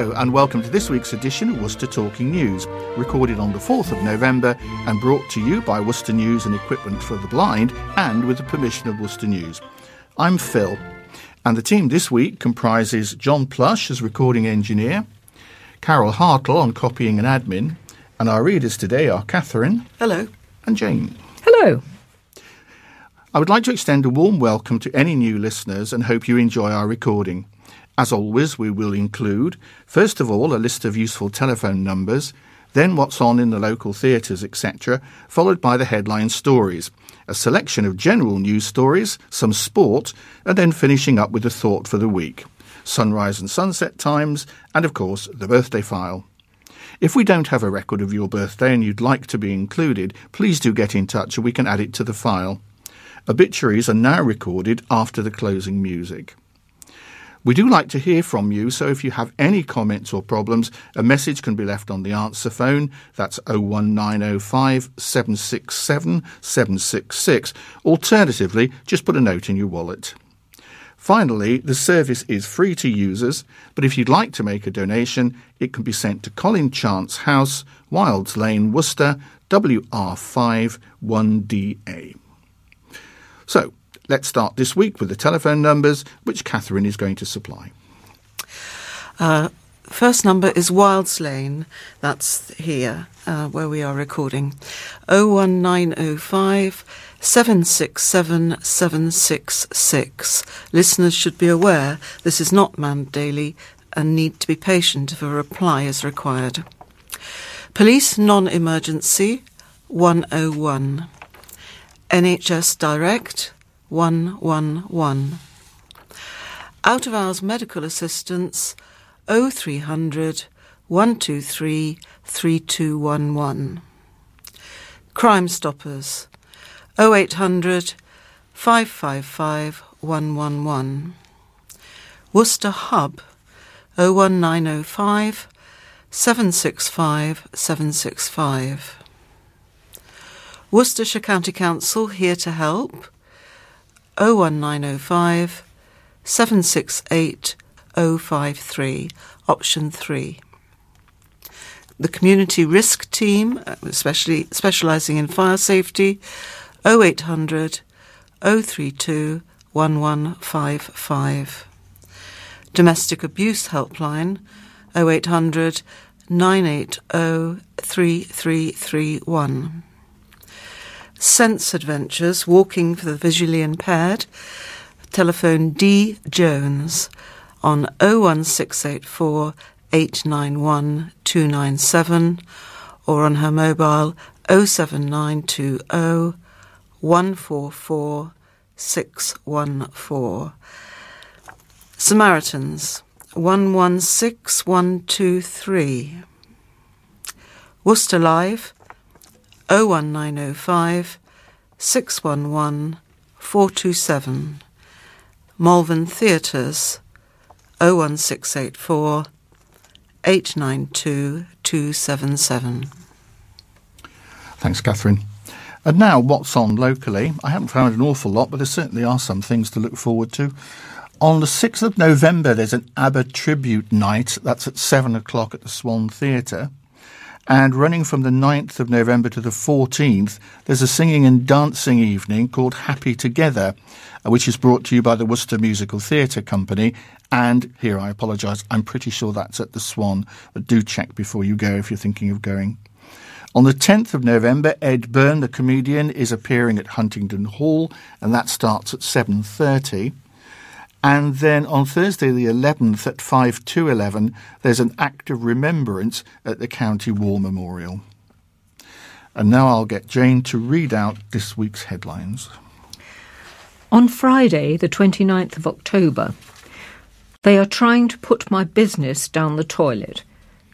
Hello, and welcome to this week's edition of Worcester Talking News, recorded on the 4th of November and brought to you by Worcester News and Equipment for the Blind and with the permission of Worcester News. I'm Phil, and the team this week comprises John Plush as recording engineer, Carole Hartle on copying and admin, and our readers today are Katherine. Hello. And Jane. Hello. I would like to extend a warm welcome to any new listeners and hope you enjoy our recording. As always, we will include, first of all, a list of useful telephone numbers, then what's on in the local theatres, etc., followed by the headline stories, a selection of general news stories, some sport, and then finishing up with a thought for the week, sunrise and sunset times, and of course, the birthday file. If we don't have a record of your birthday and you'd like to be included, please do get in touch and we can add it to the file. Obituaries are now recorded after the closing music. We do like to hear from you, so if you have any comments or problems, a message can be left on the answer phone. That's 01905 767 766. Alternatively, just put a note in your wallet. Finally, the service is free to users, but if you'd like to make a donation, it can be sent to Colin Chance House, Wylds Lane, Worcester, WR5 1DA. So, Let's start this week with the telephone numbers which Katherine is going to supply. Uh, first number is Wylds Lane. That's here uh, where we are recording. 01905 767 766. Listeners should be aware this is not manned daily and need to be patient if a reply is required. Police non emergency 101. NHS Direct 111. Out of hours medical assistance 0300 123 3211. Crime Stoppers 0800 555 111. Worcester Hub 01905 765 765. Worcestershire County Council here to help 01905 768 053, option 3. The Community Risk Team, uh, especially specialising in fire safety, 0800 032 1155. Domestic Abuse Helpline, 0800 980 3331. Sense Adventures, Walking for the Visually Impaired. Telephone D. Jones on 01684 891 297 or on her mobile 07920 144 614. Samaritans 116123. Worcester Live 01905 611 427. Malvern Theatres 01684 892 277. Thanks, Katherine. And now, what's on locally? I haven't found an awful lot, but there certainly are some things to look forward to. On the 6th of November, there's an ABBA tribute night. That's at 7 o'clock at the Swan Theatre. And running from the 9th of November to the 14th, there's a singing and dancing evening called Happy Together, uh, which is brought to you by the Worcester Musical Theatre Company. And here I apologise, I'm pretty sure that's at the Swan, but do check before you go if you're thinking of going. On the 10th of November, Ed Byrne, the comedian, is appearing at Huntingdon Hall, and that starts at 7.30. And then on Thursday, the 11th at 5 to 11, there's an act of remembrance at the County War Memorial. And now I'll get Jane to read out this week's headlines. On Friday, the 29th of October, they are trying to put my business down the toilet.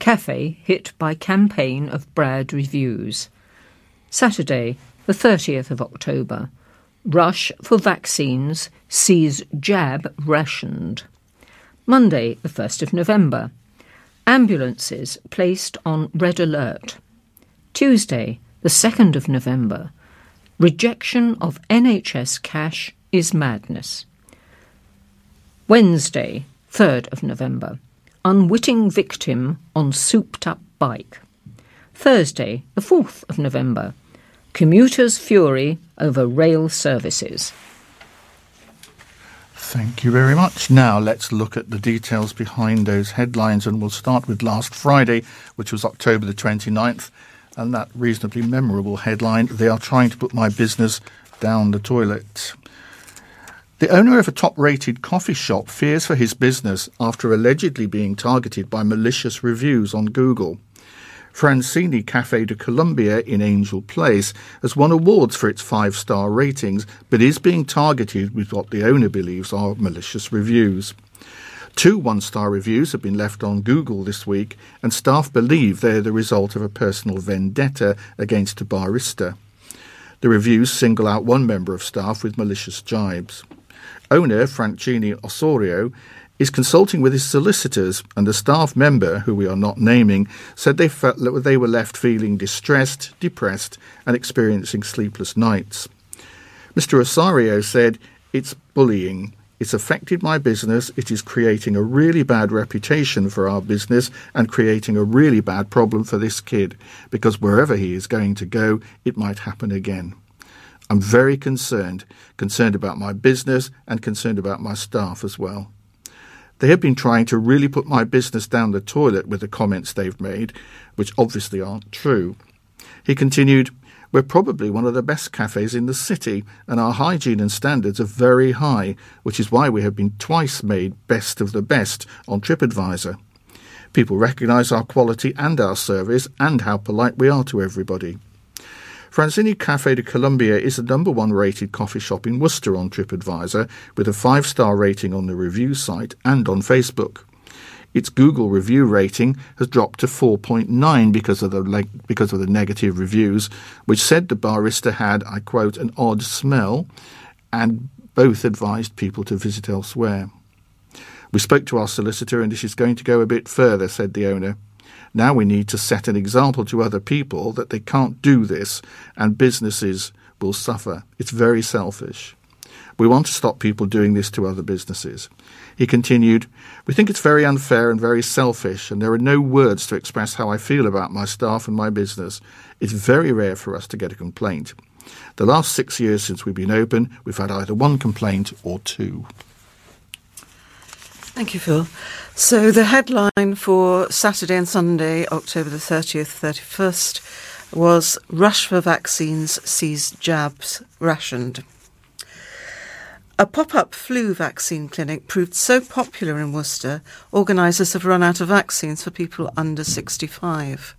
Cafe hit by campaign of Brad reviews. Saturday, the 30th of October, Rush for vaccines sees jab rationed. Monday, the 1st of November. Ambulances placed on red alert. Tuesday, the 2nd of November. Rejection of NHS cash is madness. Wednesday, 3rd of November. unwitting victim on souped up bike. Thursday, the 4th of November. Commuters' fury over rail services. Thank you very much. Now let's look at the details behind those headlines, and we'll start with last Friday, which was October the 29th, and that reasonably memorable headline They are trying to put my business down the toilet. The owner of a top rated coffee shop fears for his business after allegedly being targeted by malicious reviews on Google. Francini Cafe de Colombia in Angel Place has won awards for its five star ratings, but is being targeted with what the owner believes are malicious reviews. Two one star reviews have been left on Google this week, and staff believe they are the result of a personal vendetta against a barista. The reviews single out one member of staff with malicious jibes. Owner Francini Osorio is consulting with his solicitors, and a staff member, who we are not naming, said they felt that they were left feeling distressed, depressed, and experiencing sleepless nights. Mr. Osorio said, It's bullying. It's affected my business. It is creating a really bad reputation for our business and creating a really bad problem for this kid because wherever he is going to go, it might happen again. I'm very concerned, concerned about my business and concerned about my staff as well. They have been trying to really put my business down the toilet with the comments they've made, which obviously aren't true. He continued, We're probably one of the best cafes in the city, and our hygiene and standards are very high, which is why we have been twice made best of the best on TripAdvisor. People recognise our quality and our service and how polite we are to everybody. Francini Cafe de Colombia is the number one rated coffee shop in Worcester on TripAdvisor, with a five star rating on the review site and on Facebook. Its Google review rating has dropped to 4.9 because of the because of the negative reviews, which said the barista had, I quote, an odd smell, and both advised people to visit elsewhere. We spoke to our solicitor, and this is going to go a bit further, said the owner. Now we need to set an example to other people that they can't do this and businesses will suffer. It's very selfish. We want to stop people doing this to other businesses. He continued, We think it's very unfair and very selfish, and there are no words to express how I feel about my staff and my business. It's very rare for us to get a complaint. The last six years since we've been open, we've had either one complaint or two. Thank you, Phil. So the headline for Saturday and Sunday, October the 30th, 31st, was Rush for Vaccines sees jabs rationed. A pop up flu vaccine clinic proved so popular in Worcester, organisers have run out of vaccines for people under 65.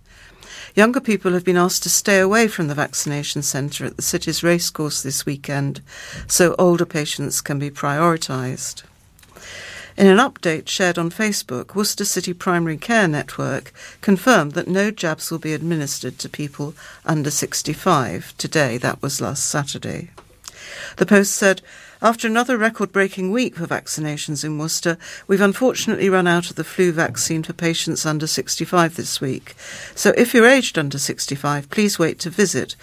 Younger people have been asked to stay away from the vaccination centre at the city's racecourse this weekend, so older patients can be prioritised. In an update shared on Facebook, Worcester City Primary Care Network confirmed that no jabs will be administered to people under 65 today. That was last Saturday. The Post said, after another record breaking week for vaccinations in Worcester, we've unfortunately run out of the flu vaccine for patients under 65 this week. So if you're aged under 65, please wait to visit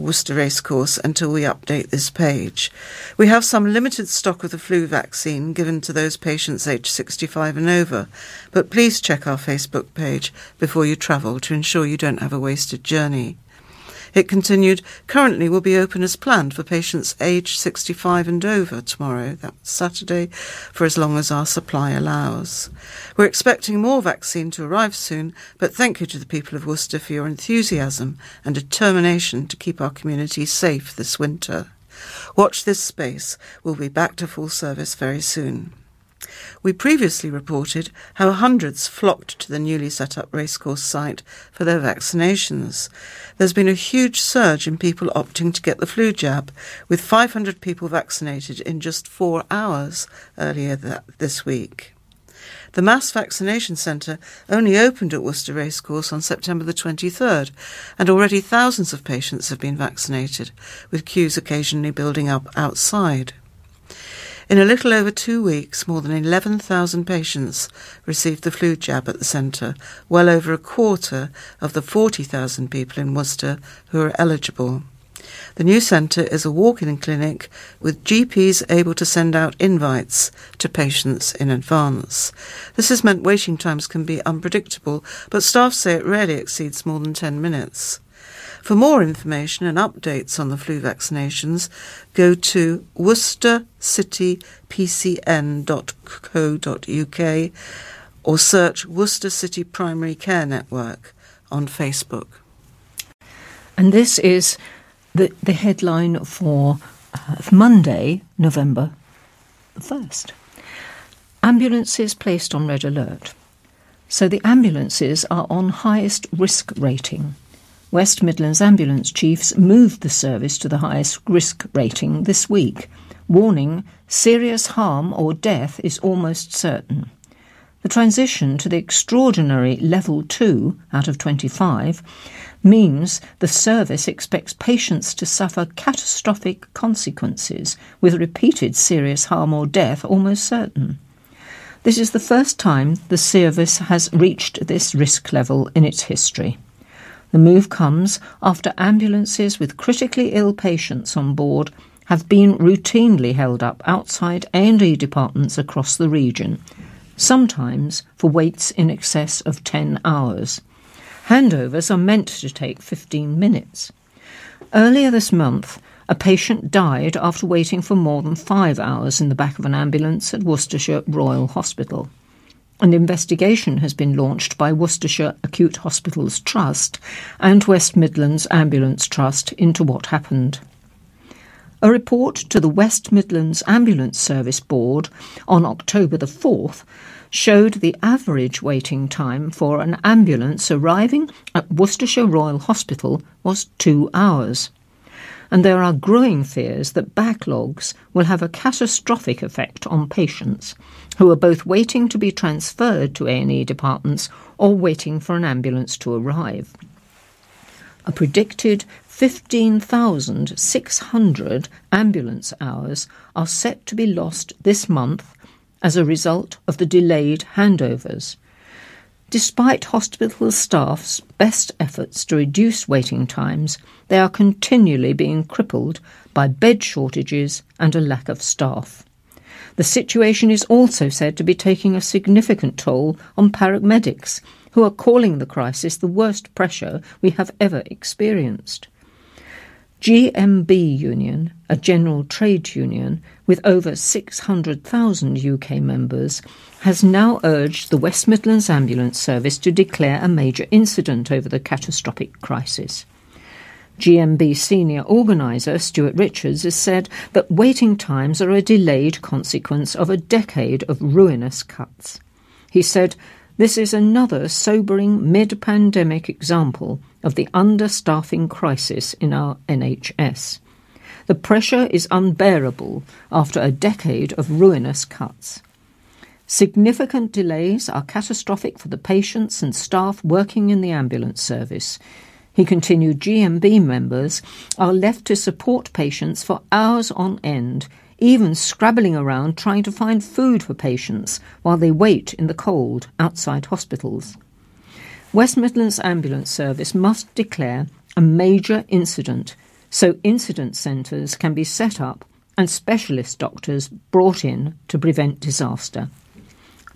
Worcester Racecourse until we update this page. We have some limited stock of the flu vaccine given to those patients aged 65 and over, but please check our Facebook page before you travel to ensure you don't have a wasted journey. It continued, currently will be open as planned for patients aged 65 and over tomorrow, that's Saturday, for as long as our supply allows. We're expecting more vaccine to arrive soon, but thank you to the people of Worcester for your enthusiasm and determination to keep our community safe this winter. Watch this space. We'll be back to full service very soon. We previously reported how hundreds flocked to the newly set up racecourse site for their vaccinations. There's been a huge surge in people opting to get the flu jab, with 500 people vaccinated in just four hours earlier that, this week. The mass vaccination centre only opened at Worcester Racecourse on September the 23rd, and already thousands of patients have been vaccinated, with queues occasionally building up outside. In a little over two weeks, more than 11,000 patients received the flu jab at the centre, well over a quarter of the 40,000 people in Worcester who are eligible. The new centre is a walk in clinic with GPs able to send out invites to patients in advance. This has meant waiting times can be unpredictable, but staff say it rarely exceeds more than 10 minutes. For more information and updates on the flu vaccinations, go to worcestercitypcn.co.uk or search Worcester City Primary Care Network on Facebook. And this is the, the headline for uh, Monday, November the 1st. Ambulances placed on red alert. So the ambulances are on highest risk rating. West Midlands ambulance chiefs moved the service to the highest risk rating this week, warning serious harm or death is almost certain. The transition to the extraordinary level 2 out of 25 means the service expects patients to suffer catastrophic consequences with repeated serious harm or death almost certain. This is the first time the service has reached this risk level in its history. The move comes after ambulances with critically ill patients on board have been routinely held up outside A&E departments across the region, sometimes for waits in excess of 10 hours. Handovers are meant to take 15 minutes. Earlier this month, a patient died after waiting for more than five hours in the back of an ambulance at Worcestershire Royal Hospital. An investigation has been launched by Worcestershire Acute Hospitals Trust and West Midlands Ambulance Trust into what happened. A report to the West Midlands Ambulance Service Board on October the 4th showed the average waiting time for an ambulance arriving at Worcestershire Royal Hospital was two hours and there are growing fears that backlogs will have a catastrophic effect on patients who are both waiting to be transferred to A&E departments or waiting for an ambulance to arrive. A predicted 15,600 ambulance hours are set to be lost this month as a result of the delayed handovers. Despite hospital staff's best efforts to reduce waiting times, they are continually being crippled by bed shortages and a lack of staff. The situation is also said to be taking a significant toll on paramedics, who are calling the crisis the worst pressure we have ever experienced. GMB Union, a general trade union with over 600,000 UK members, has now urged the West Midlands Ambulance Service to declare a major incident over the catastrophic crisis. GMB senior organiser Stuart Richards has said that waiting times are a delayed consequence of a decade of ruinous cuts. He said, This is another sobering mid pandemic example of the understaffing crisis in our NHS. The pressure is unbearable after a decade of ruinous cuts. Significant delays are catastrophic for the patients and staff working in the ambulance service. He continued GMB members are left to support patients for hours on end, even scrabbling around trying to find food for patients while they wait in the cold outside hospitals. West Midlands Ambulance Service must declare a major incident so incident centres can be set up and specialist doctors brought in to prevent disaster.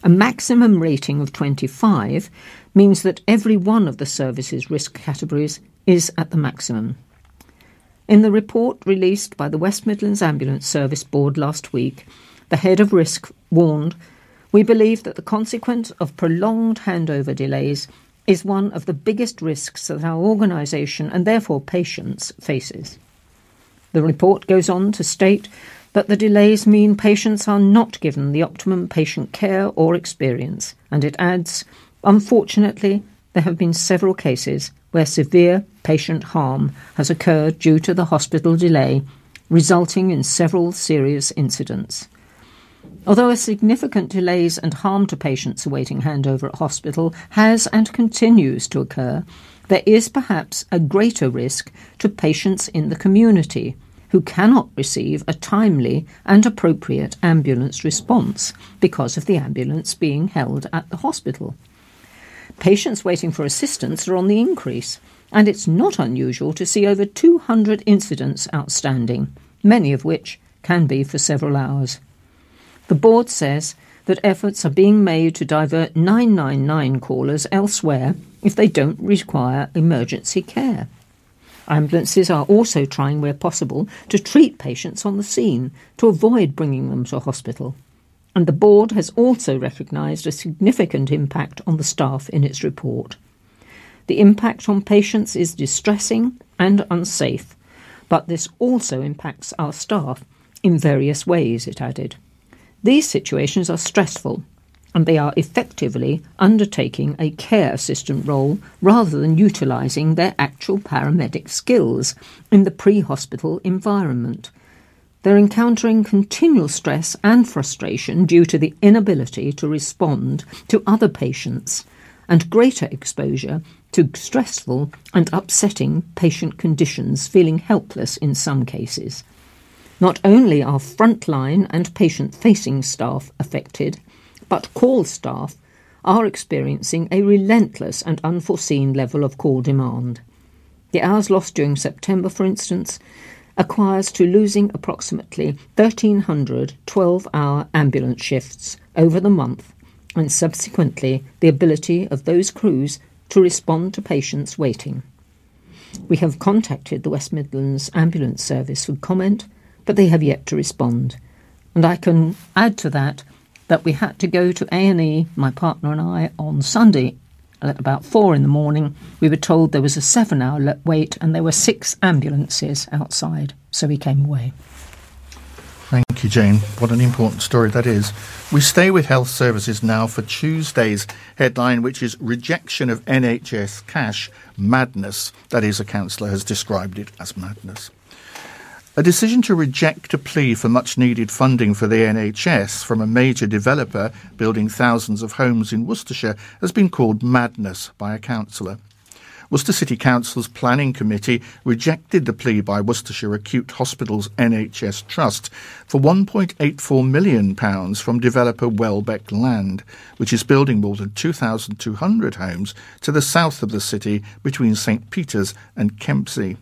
A maximum rating of 25 means that every one of the service's risk categories is at the maximum. In the report released by the West Midlands Ambulance Service Board last week, the head of risk warned We believe that the consequence of prolonged handover delays is one of the biggest risks that our organisation and therefore patients faces. The report goes on to state that the delays mean patients are not given the optimum patient care or experience, and it adds, unfortunately, there have been several cases where severe patient harm has occurred due to the hospital delay, resulting in several serious incidents. Although a significant delays and harm to patients awaiting handover at hospital has and continues to occur, there is perhaps a greater risk to patients in the community who cannot receive a timely and appropriate ambulance response because of the ambulance being held at the hospital. Patients waiting for assistance are on the increase, and it's not unusual to see over 200 incidents outstanding, many of which can be for several hours. The board says that efforts are being made to divert 999 callers elsewhere if they don't require emergency care. Ambulances are also trying, where possible, to treat patients on the scene to avoid bringing them to hospital. And the board has also recognised a significant impact on the staff in its report. The impact on patients is distressing and unsafe, but this also impacts our staff in various ways, it added. These situations are stressful and they are effectively undertaking a care assistant role rather than utilising their actual paramedic skills in the pre hospital environment. They're encountering continual stress and frustration due to the inability to respond to other patients and greater exposure to stressful and upsetting patient conditions, feeling helpless in some cases. Not only are frontline and patient facing staff affected, but call staff are experiencing a relentless and unforeseen level of call demand. The hours lost during September, for instance, acquires to losing approximately 1,300 12 hour ambulance shifts over the month, and subsequently the ability of those crews to respond to patients waiting. We have contacted the West Midlands Ambulance Service for comment, but they have yet to respond. And I can add to that that we had to go to A&E, my partner and I, on Sunday at about four in the morning. We were told there was a seven-hour wait and there were six ambulances outside, so we came away. Thank you, Jane. What an important story that is. We stay with health services now for Tuesday's headline, which is Rejection of NHS Cash Madness. That is, a councillor has described it as madness. A decision to reject a plea for much needed funding for the NHS from a major developer building thousands of homes in Worcestershire has been called madness by a councillor. Worcester City Council's Planning Committee rejected the plea by Worcestershire Acute Hospitals NHS Trust for £1.84 million from developer Welbeck Land, which is building more than 2,200 homes to the south of the city between St Peter's and Kempsey.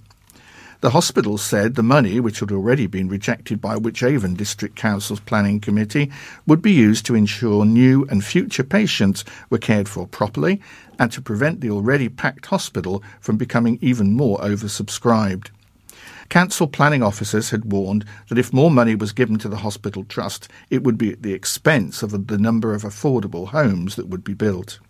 The hospital said the money, which had already been rejected by Wychavon District Council's Planning Committee, would be used to ensure new and future patients were cared for properly and to prevent the already packed hospital from becoming even more oversubscribed. Council planning officers had warned that if more money was given to the hospital trust, it would be at the expense of the number of affordable homes that would be built.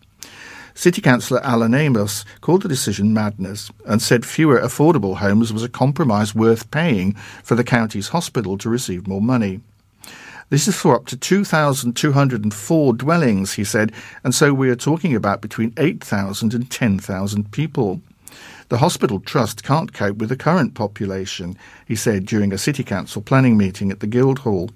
City Councillor Alan Amos called the decision madness and said fewer affordable homes was a compromise worth paying for the county's hospital to receive more money. This is for up to 2,204 dwellings, he said, and so we are talking about between 8,000 and 10,000 people. The hospital trust can't cope with the current population, he said during a City Council planning meeting at the Guildhall.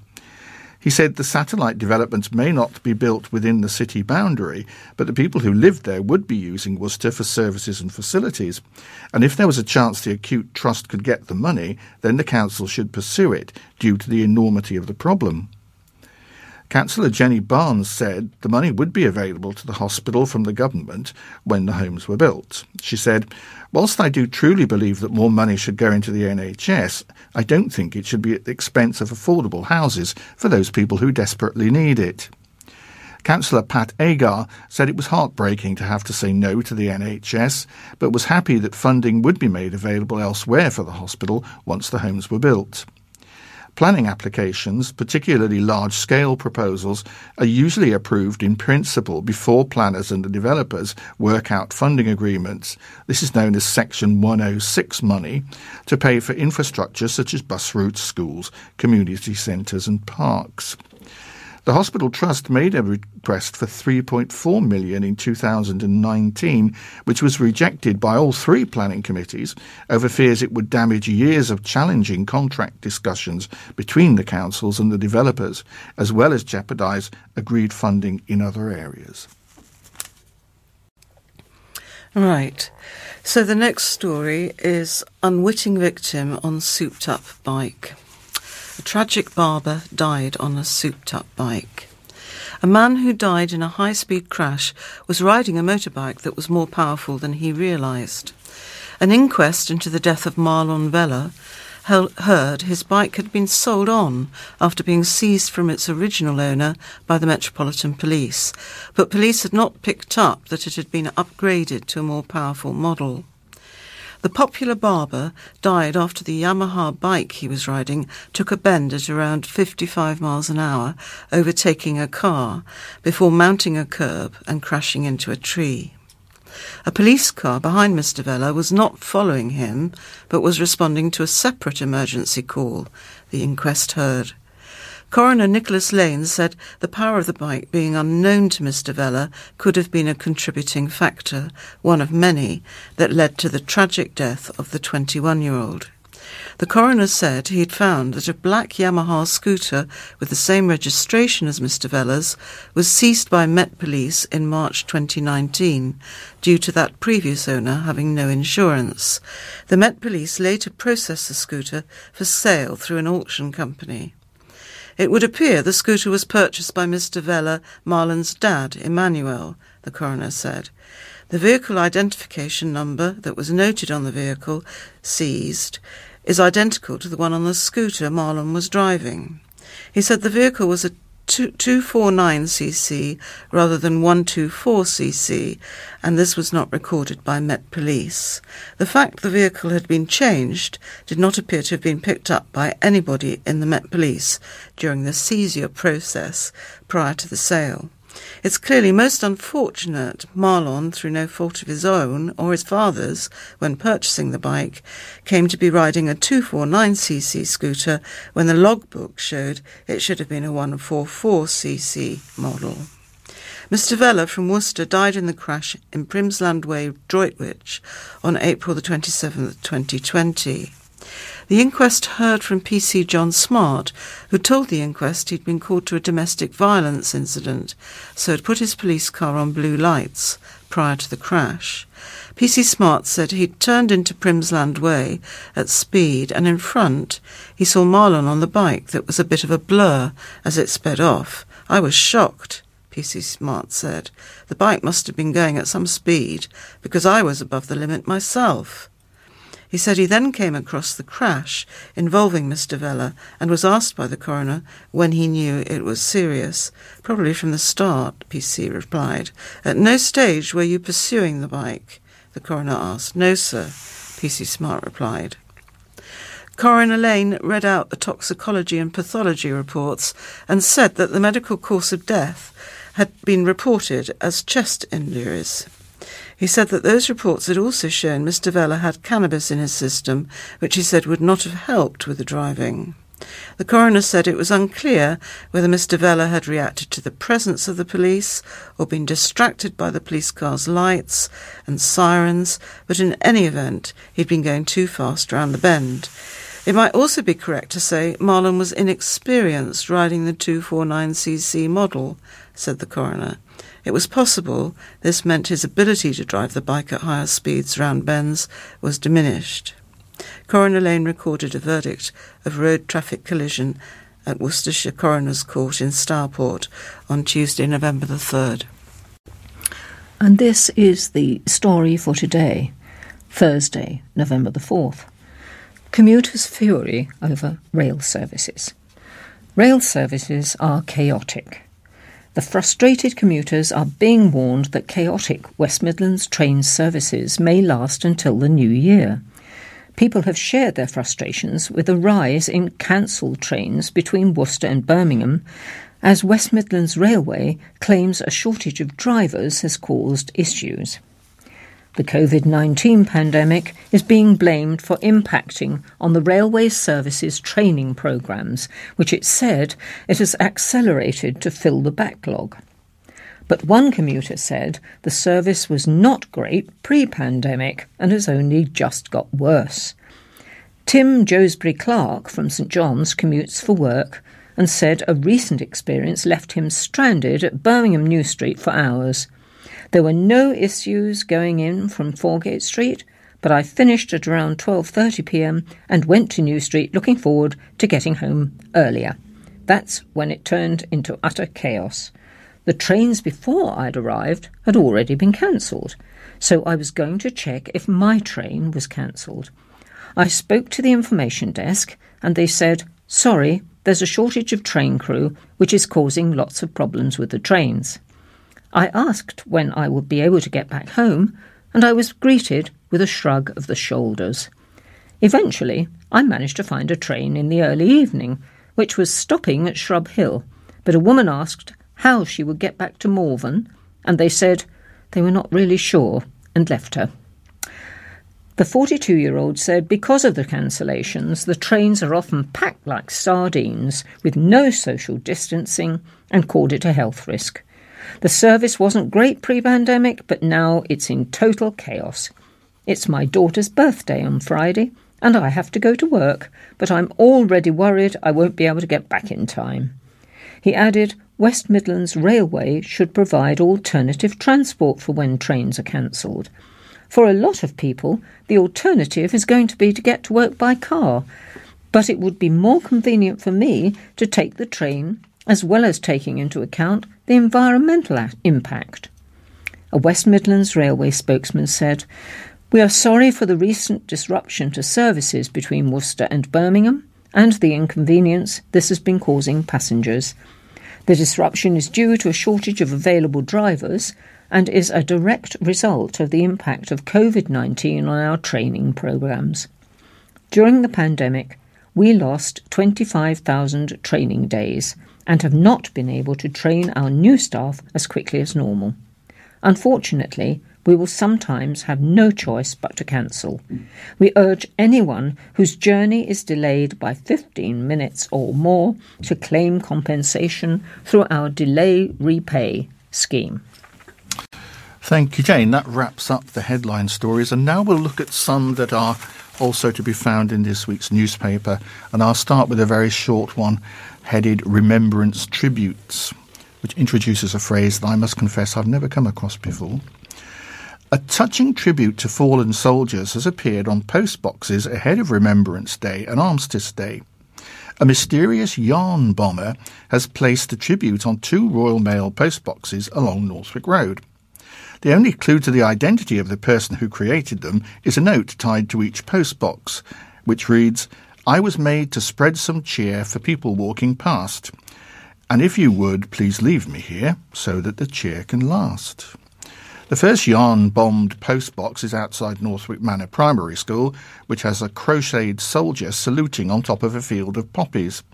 He said the satellite developments may not be built within the city boundary, but the people who lived there would be using Worcester for services and facilities. And if there was a chance the acute trust could get the money, then the council should pursue it due to the enormity of the problem. Councillor Jenny Barnes said the money would be available to the hospital from the government when the homes were built. She said, Whilst I do truly believe that more money should go into the NHS, I don't think it should be at the expense of affordable houses for those people who desperately need it. Councillor Pat Agar said it was heartbreaking to have to say no to the NHS, but was happy that funding would be made available elsewhere for the hospital once the homes were built. Planning applications, particularly large scale proposals, are usually approved in principle before planners and the developers work out funding agreements. This is known as Section 106 money to pay for infrastructure such as bus routes, schools, community centres, and parks. The Hospital Trust made a request for 3.4 million in 2019, which was rejected by all three planning committees over fears it would damage years of challenging contract discussions between the councils and the developers, as well as jeopardise agreed funding in other areas. Right. So the next story is Unwitting Victim on Souped Up Bike. A tragic barber died on a souped up bike. A man who died in a high speed crash was riding a motorbike that was more powerful than he realised. An inquest into the death of Marlon Vella heard his bike had been sold on after being seized from its original owner by the Metropolitan Police, but police had not picked up that it had been upgraded to a more powerful model. The popular barber died after the Yamaha bike he was riding took a bend at around 55 miles an hour, overtaking a car before mounting a curb and crashing into a tree. A police car behind Mr. Vella was not following him, but was responding to a separate emergency call, the inquest heard. Coroner Nicholas Lane said the power of the bike being unknown to Mr. Vella could have been a contributing factor, one of many, that led to the tragic death of the 21 year old. The coroner said he had found that a black Yamaha scooter with the same registration as Mr. Vella's was seized by Met Police in March 2019 due to that previous owner having no insurance. The Met Police later processed the scooter for sale through an auction company. It would appear the scooter was purchased by Mr. Vella, Marlon's dad, Emmanuel, the coroner said. The vehicle identification number that was noted on the vehicle seized is identical to the one on the scooter Marlon was driving. He said the vehicle was a 249cc rather than 124cc, and this was not recorded by Met Police. The fact the vehicle had been changed did not appear to have been picked up by anybody in the Met Police during the seizure process prior to the sale. It's clearly most unfortunate Marlon, through no fault of his own or his father's, when purchasing the bike, came to be riding a 249cc scooter when the logbook showed it should have been a 144cc model. Mr. Vella from Worcester died in the crash in Primsland Way, Droitwich, on April the 27th, 2020. The inquest heard from PC John Smart, who told the inquest he'd been called to a domestic violence incident, so had put his police car on blue lights prior to the crash. PC Smart said he'd turned into Primsland Way at speed, and in front he saw Marlon on the bike that was a bit of a blur as it sped off. I was shocked. PC Smart said. The bike must have been going at some speed because I was above the limit myself. He said he then came across the crash involving Mr. Vella and was asked by the coroner when he knew it was serious. Probably from the start, PC replied. At no stage were you pursuing the bike? The coroner asked. No, sir, PC Smart replied. Coroner Lane read out the toxicology and pathology reports and said that the medical cause of death had been reported as chest injuries. He said that those reports had also shown Mr. Vella had cannabis in his system, which he said would not have helped with the driving. The coroner said it was unclear whether Mr. Vella had reacted to the presence of the police or been distracted by the police car's lights and sirens, but in any event, he'd been going too fast round the bend. It might also be correct to say Marlon was inexperienced riding the 249cc model, said the coroner. It was possible this meant his ability to drive the bike at higher speeds round bends was diminished. Coroner Lane recorded a verdict of road traffic collision at Worcestershire Coroner's Court in Stourport on Tuesday, November the 3rd. And this is the story for today, Thursday, November the 4th. Commuters' fury over rail services. Rail services are chaotic. The frustrated commuters are being warned that chaotic West Midlands train services may last until the new year. People have shared their frustrations with a rise in cancelled trains between Worcester and Birmingham, as West Midlands Railway claims a shortage of drivers has caused issues. The COVID 19 pandemic is being blamed for impacting on the railway services training programmes, which it said it has accelerated to fill the backlog. But one commuter said the service was not great pre pandemic and has only just got worse. Tim Josbury Clark from St John's commutes for work and said a recent experience left him stranded at Birmingham New Street for hours. There were no issues going in from Foregate Street, but I finished at around 12:30 p.m. and went to New Street looking forward to getting home earlier. That's when it turned into utter chaos. The trains before I'd arrived had already been cancelled, so I was going to check if my train was cancelled. I spoke to the information desk and they said, Sorry, there's a shortage of train crew, which is causing lots of problems with the trains. I asked when I would be able to get back home, and I was greeted with a shrug of the shoulders. Eventually, I managed to find a train in the early evening, which was stopping at Shrub Hill, but a woman asked how she would get back to Malvern, and they said they were not really sure and left her. The 42 year old said because of the cancellations, the trains are often packed like sardines with no social distancing and called it a health risk. The service wasn't great pre pandemic, but now it's in total chaos. It's my daughter's birthday on Friday, and I have to go to work, but I'm already worried I won't be able to get back in time. He added, West Midlands Railway should provide alternative transport for when trains are cancelled. For a lot of people, the alternative is going to be to get to work by car, but it would be more convenient for me to take the train as well as taking into account the environmental impact. A West Midlands Railway spokesman said, We are sorry for the recent disruption to services between Worcester and Birmingham and the inconvenience this has been causing passengers. The disruption is due to a shortage of available drivers and is a direct result of the impact of COVID 19 on our training programs. During the pandemic, we lost 25,000 training days and have not been able to train our new staff as quickly as normal. Unfortunately, we will sometimes have no choice but to cancel. We urge anyone whose journey is delayed by 15 minutes or more to claim compensation through our Delay Repay scheme. Thank you, Jane. That wraps up the headline stories, and now we'll look at some that are also to be found in this week's newspaper. And I'll start with a very short one headed Remembrance Tributes, which introduces a phrase that I must confess I've never come across before. A touching tribute to fallen soldiers has appeared on post boxes ahead of Remembrance Day and Armistice Day. A mysterious yarn bomber has placed the tribute on two Royal Mail post boxes along Northwick Road. The only clue to the identity of the person who created them is a note tied to each postbox, which reads, I was made to spread some cheer for people walking past. And if you would, please leave me here so that the cheer can last. The first yarn bombed postbox is outside Northwick Manor Primary School, which has a crocheted soldier saluting on top of a field of poppies.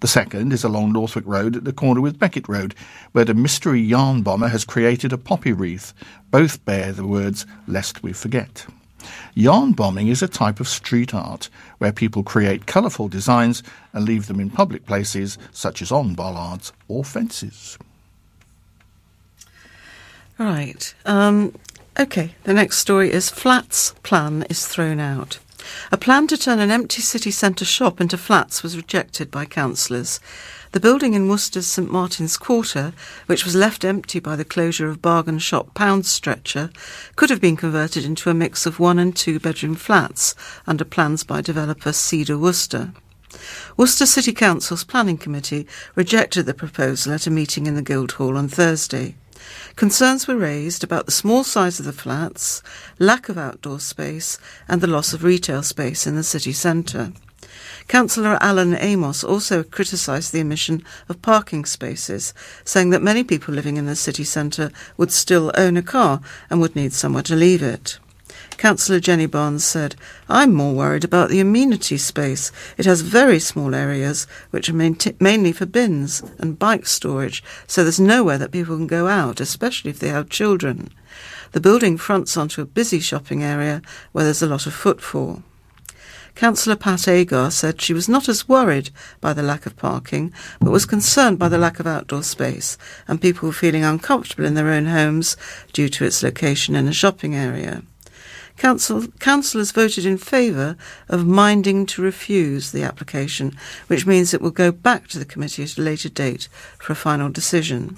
The second is along Northwick Road at the corner with Beckett Road, where the mystery yarn bomber has created a poppy wreath. Both bear the words, Lest We Forget. Yarn bombing is a type of street art where people create colourful designs and leave them in public places such as on bollards or fences. Right. Um, okay, the next story is Flats plan is thrown out. A plan to turn an empty city centre shop into flats was rejected by councillors. The building in Worcester's St Martin's Quarter, which was left empty by the closure of bargain shop Pound Stretcher, could have been converted into a mix of one and two bedroom flats under plans by developer Cedar Worcester. Worcester City Council's Planning Committee rejected the proposal at a meeting in the Guildhall on Thursday. Concerns were raised about the small size of the flats, lack of outdoor space, and the loss of retail space in the city centre. Councillor Alan Amos also criticised the omission of parking spaces, saying that many people living in the city centre would still own a car and would need somewhere to leave it. Councillor Jenny Barnes said, I'm more worried about the amenity space. It has very small areas, which are mainly for bins and bike storage, so there's nowhere that people can go out, especially if they have children. The building fronts onto a busy shopping area where there's a lot of footfall. Councillor Pat Agar said she was not as worried by the lack of parking, but was concerned by the lack of outdoor space and people feeling uncomfortable in their own homes due to its location in a shopping area. Council, councillors voted in favour of minding to refuse the application, which means it will go back to the committee at a later date for a final decision.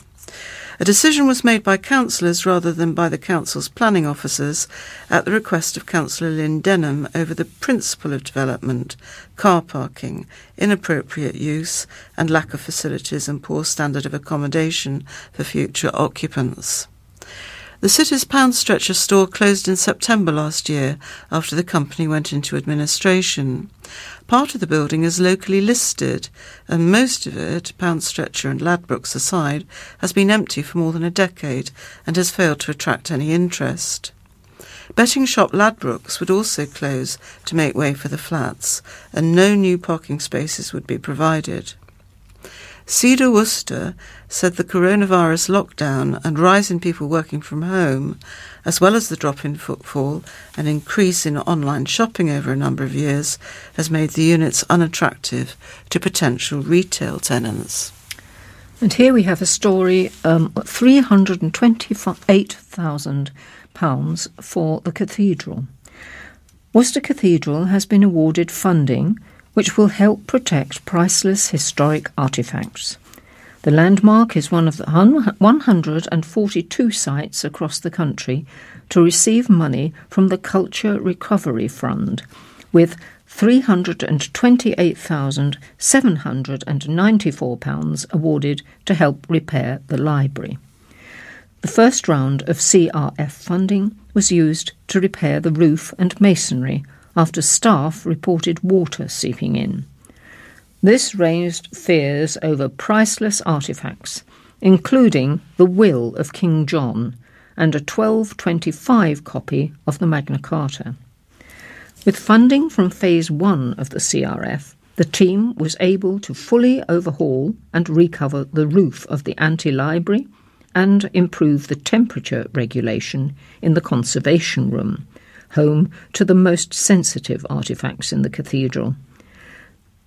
A decision was made by councillors rather than by the council's planning officers at the request of Councillor Lynn Denham over the principle of development, car parking, inappropriate use and lack of facilities and poor standard of accommodation for future occupants. The city's pound stretcher store closed in September last year after the company went into administration. Part of the building is locally listed, and most of it, pound stretcher and Ladbrokes aside, has been empty for more than a decade and has failed to attract any interest. Betting shop Ladbrokes would also close to make way for the flats, and no new parking spaces would be provided. Cedar Worcester said the coronavirus lockdown and rise in people working from home, as well as the drop in footfall and increase in online shopping over a number of years, has made the units unattractive to potential retail tenants. And here we have a story um, £328,000 for the cathedral. Worcester Cathedral has been awarded funding which will help protect priceless historic artefacts. The landmark is one of the 142 sites across the country to receive money from the Culture Recovery Fund, with £328,794 awarded to help repair the library. The first round of CRF funding was used to repair the roof and masonry after staff reported water seeping in. This raised fears over priceless artefacts, including the will of King John and a 1225 copy of the Magna Carta. With funding from Phase 1 of the CRF, the team was able to fully overhaul and recover the roof of the anti library and improve the temperature regulation in the conservation room, home to the most sensitive artefacts in the cathedral.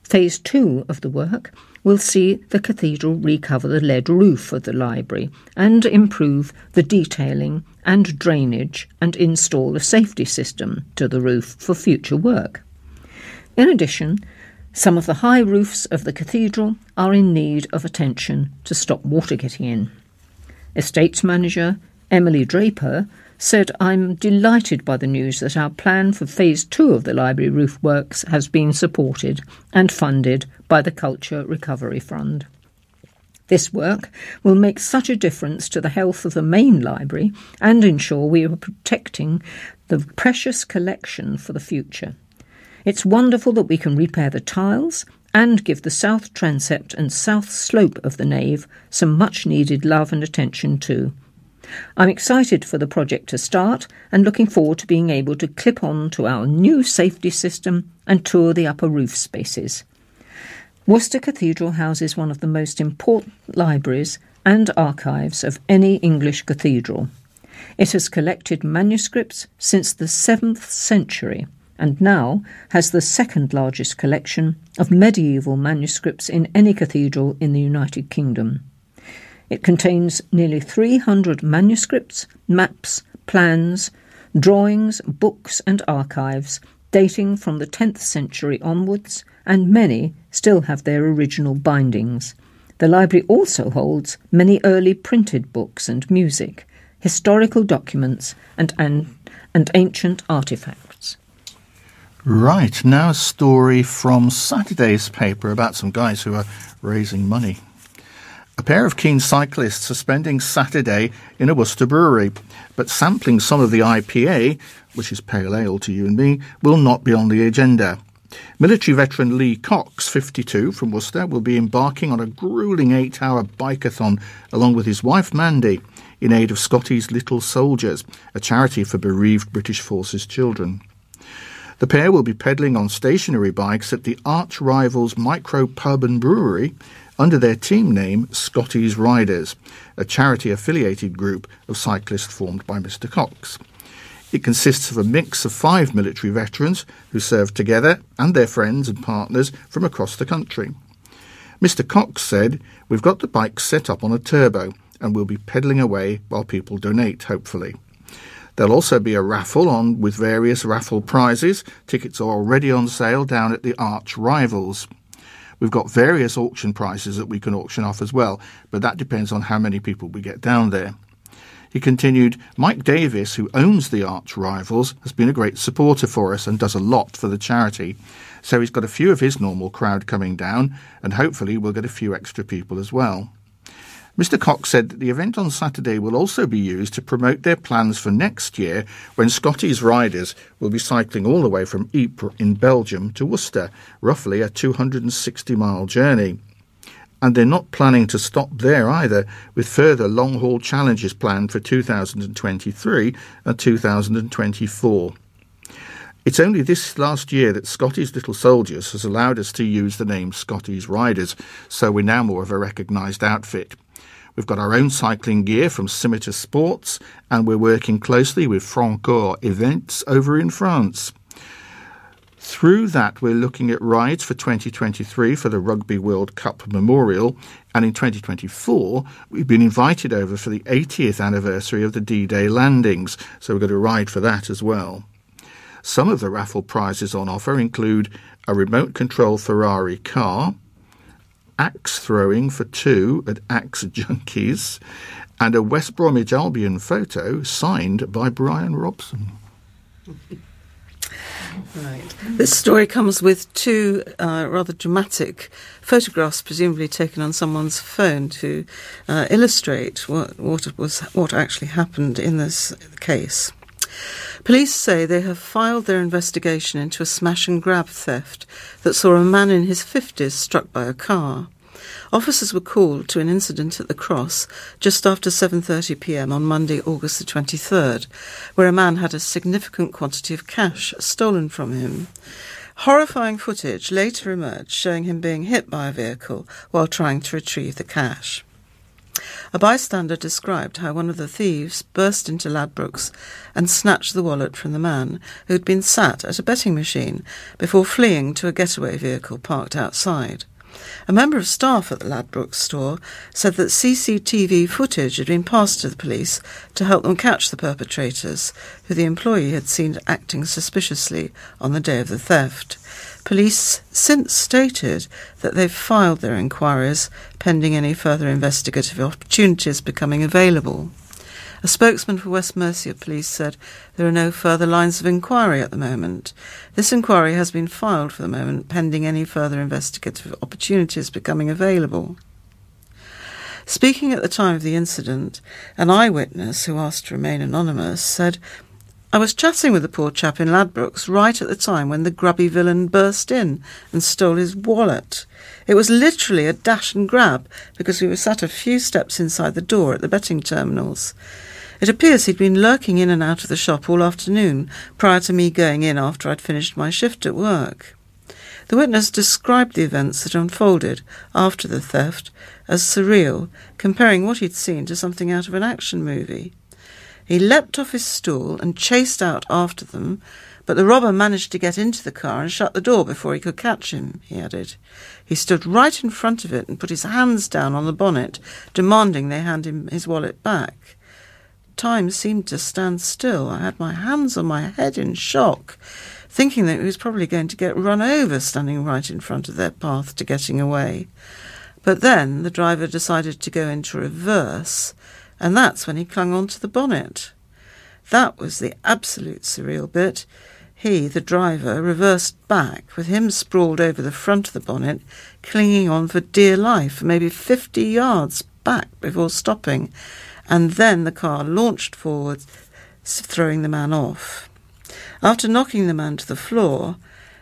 Phase two of the work will see the cathedral recover the lead roof of the library and improve the detailing and drainage and install a safety system to the roof for future work. In addition, some of the high roofs of the cathedral are in need of attention to stop water getting in. Estates manager Emily Draper said, I'm delighted by the news that our plan for phase two of the library roof works has been supported and funded by the Culture Recovery Fund. This work will make such a difference to the health of the main library and ensure we are protecting the precious collection for the future. It's wonderful that we can repair the tiles and give the south transept and south slope of the nave some much needed love and attention too. I'm excited for the project to start and looking forward to being able to clip on to our new safety system and tour the upper roof spaces. Worcester Cathedral houses one of the most important libraries and archives of any English cathedral. It has collected manuscripts since the 7th century and now has the second largest collection of medieval manuscripts in any cathedral in the United Kingdom. It contains nearly 300 manuscripts, maps, plans, drawings, books, and archives dating from the 10th century onwards, and many still have their original bindings. The library also holds many early printed books and music, historical documents, and, and, and ancient artifacts. Right, now a story from Saturday's paper about some guys who are raising money. A pair of keen cyclists are spending Saturday in a Worcester brewery, but sampling some of the IPA, which is pale ale to you and me, will not be on the agenda. Military veteran Lee Cox, 52, from Worcester, will be embarking on a grueling eight hour bikeathon along with his wife Mandy in aid of Scotty's Little Soldiers, a charity for bereaved British Forces children. The pair will be pedalling on stationary bikes at the arch rivals Micro Pub and Brewery under their team name Scotty's Riders, a charity affiliated group of cyclists formed by Mr. Cox. It consists of a mix of five military veterans who served together and their friends and partners from across the country. Mr. Cox said, We've got the bike set up on a turbo and we'll be pedalling away while people donate, hopefully. There'll also be a raffle on with various raffle prizes. Tickets are already on sale down at the Arch Rivals. We've got various auction prices that we can auction off as well, but that depends on how many people we get down there. He continued, Mike Davis, who owns the arch rivals, has been a great supporter for us and does a lot for the charity. So he's got a few of his normal crowd coming down, and hopefully we'll get a few extra people as well. Mr. Cox said that the event on Saturday will also be used to promote their plans for next year when Scotty's Riders will be cycling all the way from Ypres in Belgium to Worcester, roughly a 260 mile journey. And they're not planning to stop there either, with further long haul challenges planned for 2023 and 2024. It's only this last year that Scotty's Little Soldiers has allowed us to use the name Scotty's Riders, so we're now more of a recognised outfit. We've got our own cycling gear from Scimitar Sports, and we're working closely with Francoeur Events over in France. Through that, we're looking at rides for 2023 for the Rugby World Cup Memorial, and in 2024, we've been invited over for the 80th anniversary of the D Day landings, so we're going to ride for that as well. Some of the raffle prizes on offer include a remote control Ferrari car, axe throwing for two at Axe Junkies, and a West Bromwich Albion photo signed by Brian Robson. Right. This story comes with two uh, rather dramatic photographs, presumably taken on someone's phone, to uh, illustrate what what was what actually happened in this case. Police say they have filed their investigation into a smash and grab theft that saw a man in his 50s struck by a car. Officers were called to an incident at the Cross just after 7:30 p.m. on Monday, August the 23rd, where a man had a significant quantity of cash stolen from him. Horrifying footage later emerged showing him being hit by a vehicle while trying to retrieve the cash. A bystander described how one of the thieves burst into Ladbrokes and snatched the wallet from the man who had been sat at a betting machine before fleeing to a getaway vehicle parked outside. A member of staff at the Ladbrokes store said that CCTV footage had been passed to the police to help them catch the perpetrators, who the employee had seen acting suspiciously on the day of the theft. Police since stated that they've filed their inquiries pending any further investigative opportunities becoming available. A spokesman for West Mercia Police said there are no further lines of inquiry at the moment. This inquiry has been filed for the moment pending any further investigative opportunities becoming available. Speaking at the time of the incident, an eyewitness who asked to remain anonymous said, I was chatting with the poor chap in Ladbrokes right at the time when the grubby villain burst in and stole his wallet. It was literally a dash and grab because we were sat a few steps inside the door at the betting terminals. It appears he'd been lurking in and out of the shop all afternoon prior to me going in after I'd finished my shift at work. The witness described the events that unfolded after the theft as surreal, comparing what he'd seen to something out of an action movie. He leapt off his stool and chased out after them, but the robber managed to get into the car and shut the door before he could catch him, he added. He stood right in front of it and put his hands down on the bonnet, demanding they hand him his wallet back time seemed to stand still. I had my hands on my head in shock, thinking that he was probably going to get run over standing right in front of their path to getting away. But then the driver decided to go into reverse, and that's when he clung on to the bonnet. That was the absolute surreal bit. He, the driver, reversed back, with him sprawled over the front of the bonnet, clinging on for dear life, for maybe fifty yards back before stopping, and then the car launched forward, throwing the man off. After knocking the man to the floor,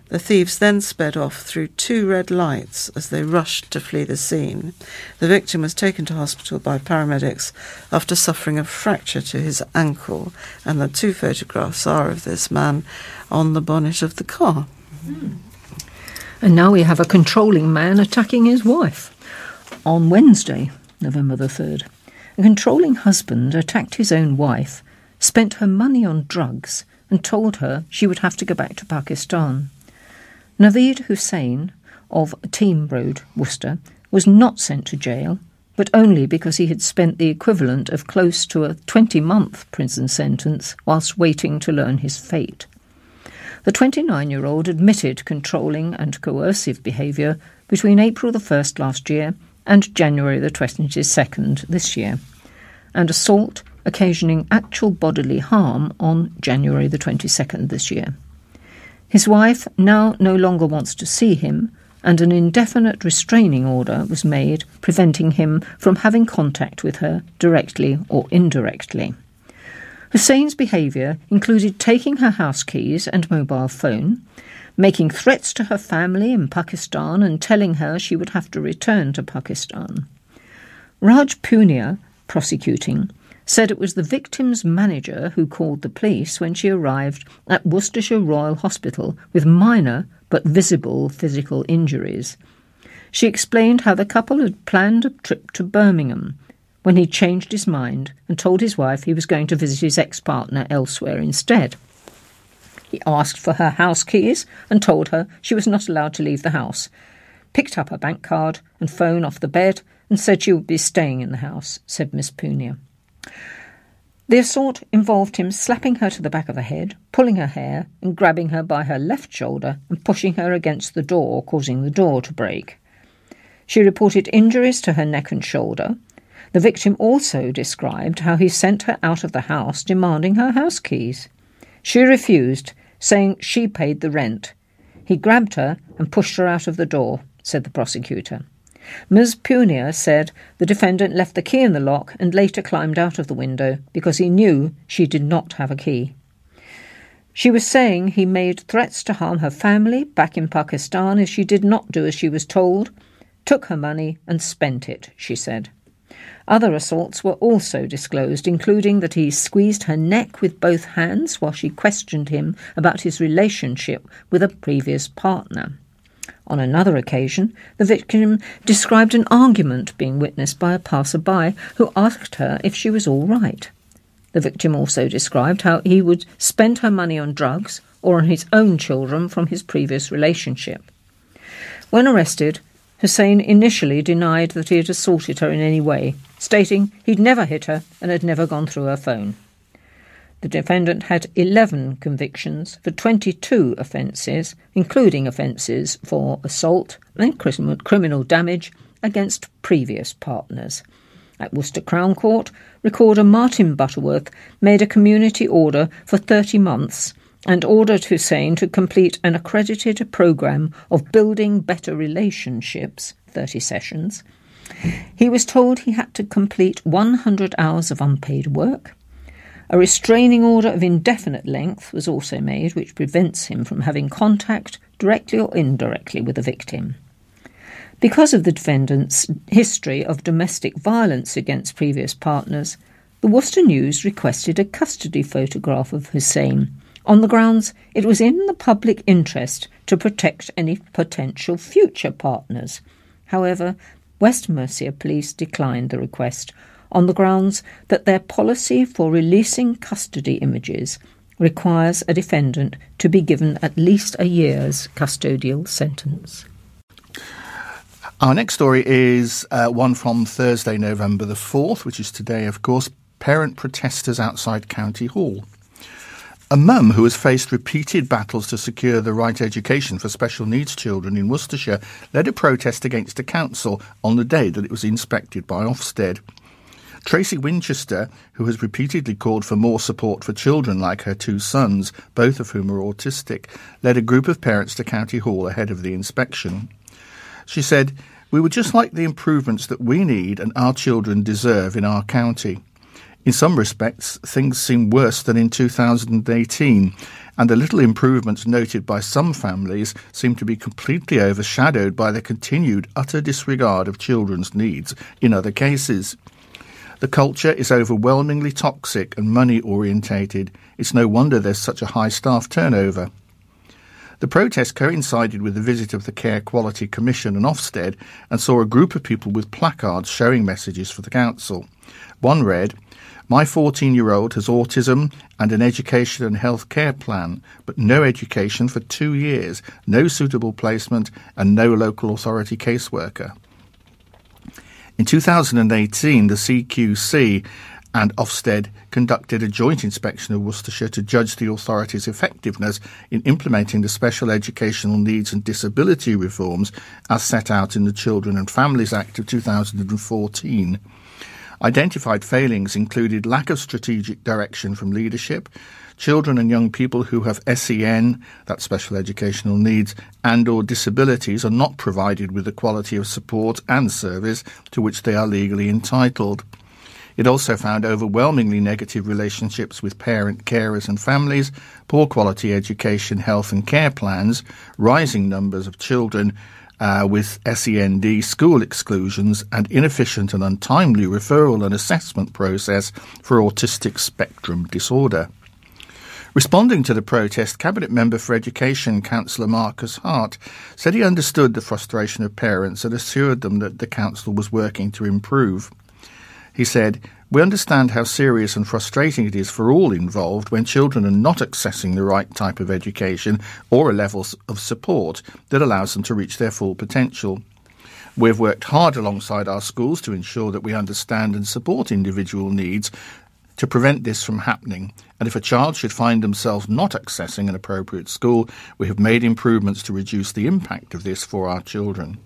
the thieves then sped off through two red lights as they rushed to flee the scene. The victim was taken to hospital by paramedics after suffering a fracture to his ankle, and the two photographs are of this man on the bonnet of the car. Mm. And now we have a controlling man attacking his wife. On Wednesday, November the 3rd, a controlling husband attacked his own wife, spent her money on drugs, and told her she would have to go back to Pakistan. Naveed Hussain of Team Road, Worcester, was not sent to jail, but only because he had spent the equivalent of close to a 20 month prison sentence whilst waiting to learn his fate. The 29 year old admitted controlling and coercive behaviour between April the 1st last year and January the 22nd this year, and assault occasioning actual bodily harm on January the 22nd this year. His wife now no longer wants to see him, and an indefinite restraining order was made preventing him from having contact with her directly or indirectly. Hussain's behaviour included taking her house keys and mobile phone, making threats to her family in Pakistan and telling her she would have to return to Pakistan. Raj Punia, prosecuting, said it was the victim's manager who called the police when she arrived at Worcestershire Royal Hospital with minor but visible physical injuries. She explained how the couple had planned a trip to Birmingham when he changed his mind and told his wife he was going to visit his ex partner elsewhere instead. He asked for her house keys and told her she was not allowed to leave the house, picked up her bank card and phone off the bed, and said she would be staying in the house, said Miss Punia. The assault involved him slapping her to the back of the head, pulling her hair, and grabbing her by her left shoulder and pushing her against the door, causing the door to break. She reported injuries to her neck and shoulder. The victim also described how he sent her out of the house demanding her house keys. She refused, saying she paid the rent. He grabbed her and pushed her out of the door, said the prosecutor. Ms. Punia said the defendant left the key in the lock and later climbed out of the window because he knew she did not have a key. She was saying he made threats to harm her family back in Pakistan if she did not do as she was told, took her money and spent it, she said. Other assaults were also disclosed, including that he squeezed her neck with both hands while she questioned him about his relationship with a previous partner. On another occasion, the victim described an argument being witnessed by a passer-by who asked her if she was all right. The victim also described how he would spend her money on drugs or on his own children from his previous relationship. When arrested, Hussain initially denied that he had assaulted her in any way, stating he'd never hit her and had never gone through her phone. The defendant had 11 convictions for 22 offences, including offences for assault and criminal damage against previous partners. At Worcester Crown Court, Recorder Martin Butterworth made a community order for 30 months and ordered Hussain to complete an accredited programme of building better relationships, 30 sessions. He was told he had to complete 100 hours of unpaid work, a restraining order of indefinite length was also made, which prevents him from having contact, directly or indirectly, with the victim. Because of the defendant's history of domestic violence against previous partners, the Worcester News requested a custody photograph of Hussain on the grounds it was in the public interest to protect any potential future partners. However, West Mercia Police declined the request on the grounds that their policy for releasing custody images requires a defendant to be given at least a year's custodial sentence. Our next story is uh, one from Thursday, November the 4th, which is today, of course, parent protesters outside County Hall. A mum who has faced repeated battles to secure the right education for special needs children in Worcestershire led a protest against the council on the day that it was inspected by Ofsted. Tracy Winchester, who has repeatedly called for more support for children like her two sons, both of whom are autistic, led a group of parents to County Hall ahead of the inspection. She said, We would just like the improvements that we need and our children deserve in our county. In some respects, things seem worse than in 2018, and the little improvements noted by some families seem to be completely overshadowed by the continued utter disregard of children's needs in other cases. The culture is overwhelmingly toxic and money orientated. It's no wonder there's such a high staff turnover. The protest coincided with the visit of the Care Quality Commission and Ofsted and saw a group of people with placards showing messages for the council. One read, My 14 year old has autism and an education and health care plan, but no education for two years, no suitable placement, and no local authority caseworker. In 2018, the CQC and Ofsted conducted a joint inspection of Worcestershire to judge the authority's effectiveness in implementing the special educational needs and disability reforms as set out in the Children and Families Act of 2014. Identified failings included lack of strategic direction from leadership, children and young people who have SEN, that special educational needs, and or disabilities are not provided with the quality of support and service to which they are legally entitled. It also found overwhelmingly negative relationships with parent, carers, and families, poor quality education, health, and care plans, rising numbers of children uh, with SEND school exclusions, and inefficient and untimely referral and assessment process for autistic spectrum disorder. Responding to the protest, Cabinet Member for Education, Councillor Marcus Hart, said he understood the frustration of parents and assured them that the Council was working to improve. He said, We understand how serious and frustrating it is for all involved when children are not accessing the right type of education or a level of support that allows them to reach their full potential. We've worked hard alongside our schools to ensure that we understand and support individual needs to prevent this from happening. And if a child should find themselves not accessing an appropriate school, we have made improvements to reduce the impact of this for our children.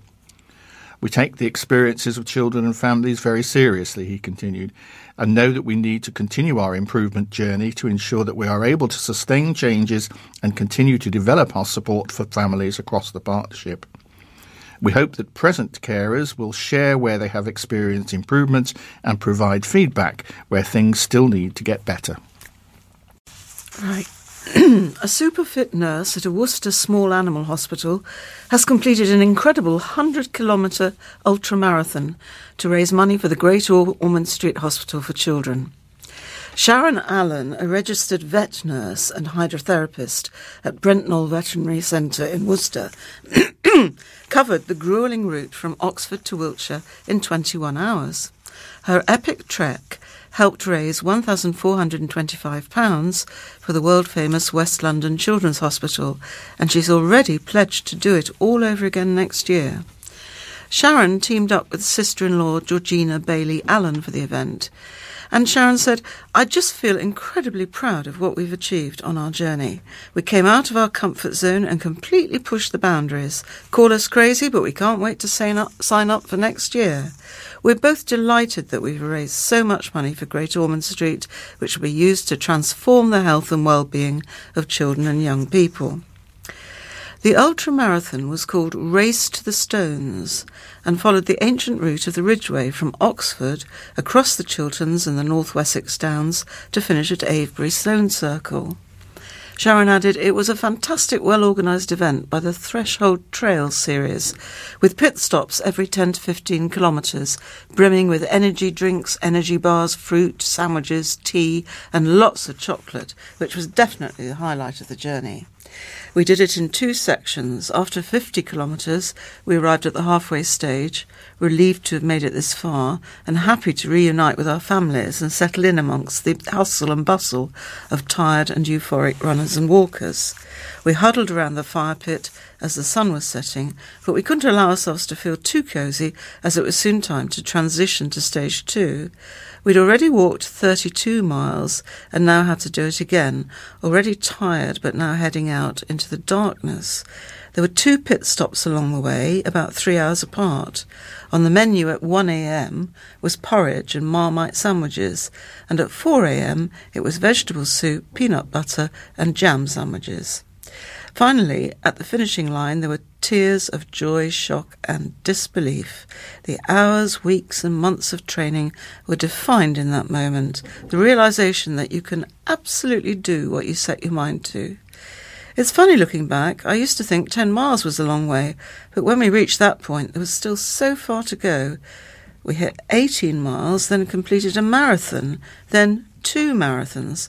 We take the experiences of children and families very seriously, he continued, and know that we need to continue our improvement journey to ensure that we are able to sustain changes and continue to develop our support for families across the partnership. We hope that present carers will share where they have experienced improvements and provide feedback where things still need to get better. Right. a super fit nurse at a Worcester small animal hospital has completed an incredible 100 kilometre ultra marathon to raise money for the Great Ormond Street Hospital for Children. Sharon Allen, a registered vet nurse and hydrotherapist at Brentnall Veterinary Centre in Worcester, covered the gruelling route from Oxford to Wiltshire in 21 hours. Her epic trek helped raise £1,425 for the world famous West London Children's Hospital, and she's already pledged to do it all over again next year. Sharon teamed up with sister in law Georgina Bailey Allen for the event. And Sharon said, I just feel incredibly proud of what we've achieved on our journey. We came out of our comfort zone and completely pushed the boundaries. Call us crazy, but we can't wait to sign up, sign up for next year. We're both delighted that we've raised so much money for Great Ormond Street, which will be used to transform the health and well-being of children and young people. The ultramarathon was called Race to the Stones and followed the ancient route of the Ridgeway from Oxford across the Chilterns and the North Wessex Downs to finish at Avebury Stone Circle. Sharon added, it was a fantastic, well organised event by the Threshold Trail series, with pit stops every 10 to 15 kilometres, brimming with energy drinks, energy bars, fruit, sandwiches, tea, and lots of chocolate, which was definitely the highlight of the journey. We did it in two sections. After 50 kilometres, we arrived at the halfway stage, relieved to have made it this far, and happy to reunite with our families and settle in amongst the hustle and bustle of tired and euphoric runners and walkers. We huddled around the fire pit as the sun was setting, but we couldn't allow ourselves to feel too cosy as it was soon time to transition to stage two. We'd already walked 32 miles and now had to do it again, already tired but now heading out into the darkness. There were two pit stops along the way, about three hours apart. On the menu at 1am was porridge and marmite sandwiches, and at 4am it was vegetable soup, peanut butter, and jam sandwiches. Finally, at the finishing line, there were tears of joy, shock, and disbelief. The hours, weeks, and months of training were defined in that moment. The realization that you can absolutely do what you set your mind to. It's funny looking back. I used to think 10 miles was a long way, but when we reached that point, there was still so far to go. We hit 18 miles, then completed a marathon, then two marathons.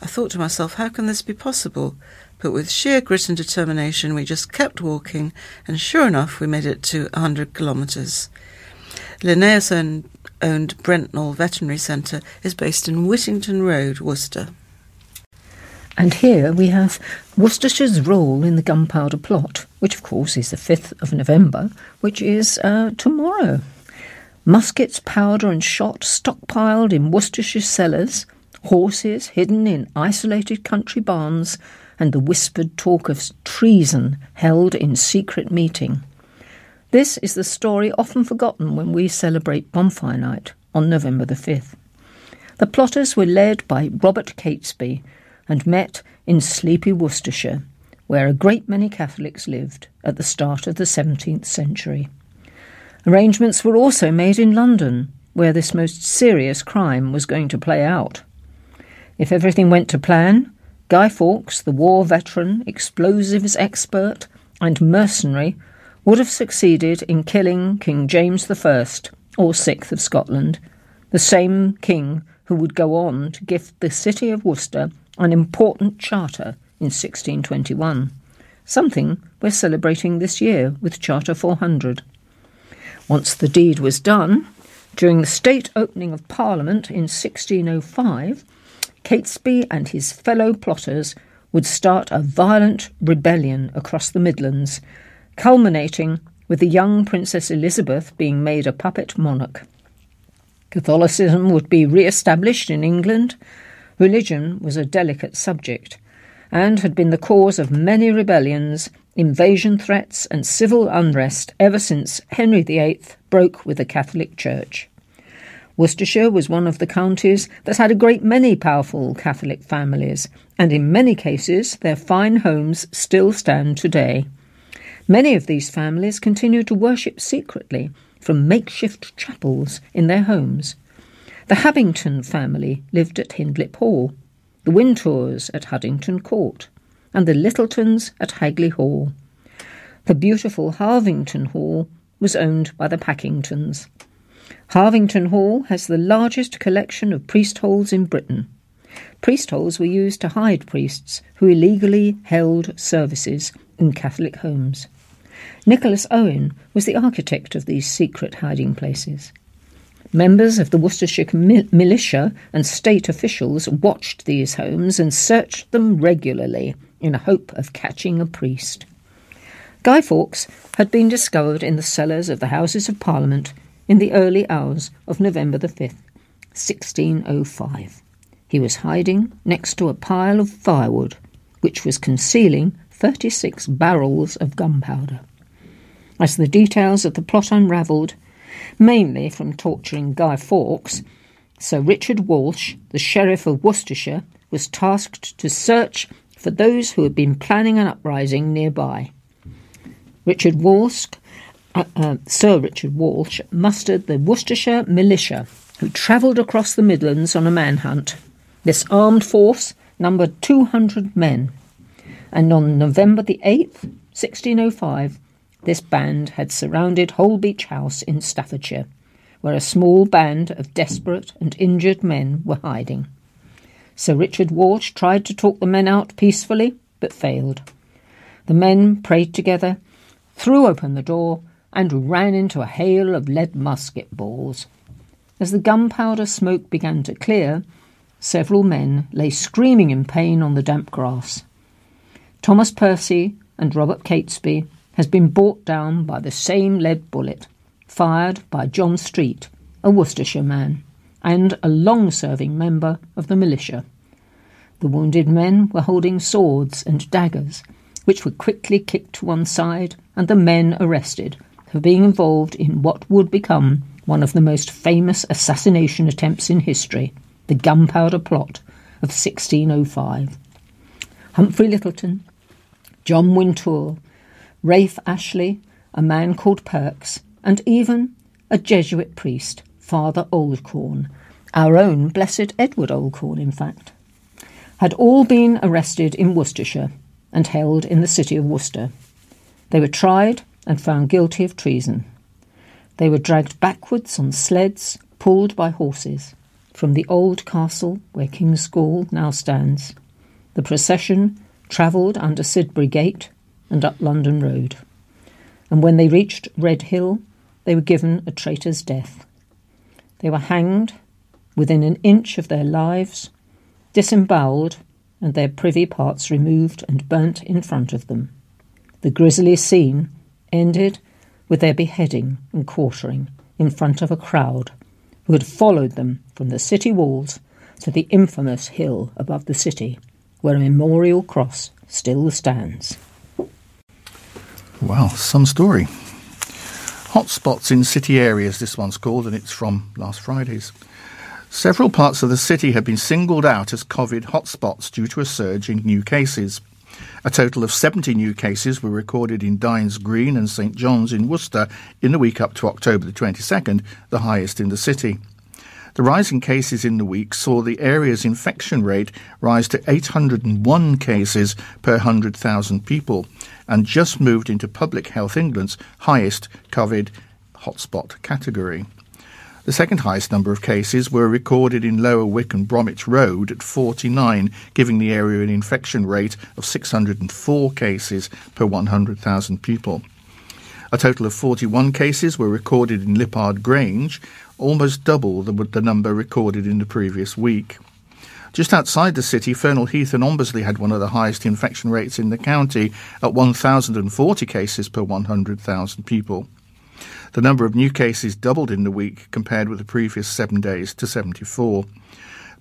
I thought to myself, how can this be possible? But with sheer grit and determination, we just kept walking, and sure enough, we made it to 100 kilometres. Linnaeus owned, owned Brentnall Veterinary Centre is based in Whittington Road, Worcester. And here we have Worcestershire's role in the gunpowder plot, which of course is the 5th of November, which is uh, tomorrow. muskets, powder, and shot stockpiled in Worcestershire cellars, horses hidden in isolated country barns, and the whispered talk of treason held in secret meeting. This is the story often forgotten when we celebrate Bonfire Night on November the 5th. The plotters were led by Robert Catesby and met in sleepy Worcestershire, where a great many Catholics lived at the start of the 17th century. Arrangements were also made in London, where this most serious crime was going to play out. If everything went to plan, Guy Fawkes, the war veteran, explosives expert, and mercenary, would have succeeded in killing King James I, or Sixth of Scotland, the same king who would go on to gift the city of Worcester an important charter in 1621, something we're celebrating this year with Charter 400. Once the deed was done, during the state opening of Parliament in 1605, Catesby and his fellow plotters would start a violent rebellion across the Midlands, culminating with the young Princess Elizabeth being made a puppet monarch. Catholicism would be re established in England. Religion was a delicate subject and had been the cause of many rebellions, invasion threats, and civil unrest ever since Henry VIII broke with the Catholic Church. Worcestershire was one of the counties that had a great many powerful Catholic families, and in many cases their fine homes still stand today. Many of these families continue to worship secretly from makeshift chapels in their homes. The Habington family lived at Hindlip Hall, the Wintours at Huddington Court, and the Littletons at Hagley Hall. The beautiful Harvington Hall was owned by the Pakingtons. Harvington Hall has the largest collection of priest holes in Britain. Priest holes were used to hide priests who illegally held services in Catholic homes. Nicholas Owen was the architect of these secret hiding places. Members of the Worcestershire militia and state officials watched these homes and searched them regularly in a hope of catching a priest. Guy Fawkes had been discovered in the cellars of the Houses of Parliament in the early hours of November the 5th, 1605. He was hiding next to a pile of firewood, which was concealing 36 barrels of gunpowder. As the details of the plot unravelled, mainly from torturing Guy Fawkes, Sir Richard Walsh, the Sheriff of Worcestershire, was tasked to search for those who had been planning an uprising nearby. Richard Walsh, uh, uh, Sir Richard Walsh, mustered the Worcestershire militia, who travelled across the Midlands on a manhunt. This armed force numbered 200 men, and on November the 8th, 1605, this band had surrounded Holbeach House in Staffordshire, where a small band of desperate and injured men were hiding. Sir Richard Walsh tried to talk the men out peacefully, but failed. The men prayed together, threw open the door, and ran into a hail of lead musket balls. As the gunpowder smoke began to clear, several men lay screaming in pain on the damp grass. Thomas Percy and Robert Catesby has been brought down by the same lead bullet fired by John Street, a Worcestershire man, and a long serving member of the militia. The wounded men were holding swords and daggers, which were quickly kicked to one side, and the men arrested for being involved in what would become one of the most famous assassination attempts in history, the Gunpowder Plot of 1605. Humphrey Littleton, John Wintour, Rafe Ashley, a man called Perks, and even a Jesuit priest, Father Oldcorn, our own Blessed Edward Oldcorn, in fact, had all been arrested in Worcestershire and held in the city of Worcester. They were tried and found guilty of treason. They were dragged backwards on sleds pulled by horses from the old castle where King's School now stands. The procession travelled under Sidbury Gate and up London Road. And when they reached Red Hill, they were given a traitor's death. They were hanged within an inch of their lives, disembowelled, and their privy parts removed and burnt in front of them. The grisly scene ended with their beheading and quartering in front of a crowd who had followed them from the city walls to the infamous hill above the city, where a memorial cross still stands. Well, some story. Hotspots in city areas, this one's called, and it's from last Friday's. Several parts of the city have been singled out as COVID hotspots due to a surge in new cases. A total of 70 new cases were recorded in Dines Green and St John's in Worcester in the week up to October the 22nd, the highest in the city. The rise in cases in the week saw the area's infection rate rise to 801 cases per 100,000 people and just moved into Public Health England's highest COVID hotspot category. The second highest number of cases were recorded in Lower Wick and Bromwich Road at 49, giving the area an infection rate of 604 cases per 100,000 people. A total of 41 cases were recorded in Lyppard Grange, almost double the, the number recorded in the previous week. Just outside the city, Fernhill Heath and Ombersley had one of the highest infection rates in the county at 1,040 cases per 100,000 people. The number of new cases doubled in the week compared with the previous seven days to 74.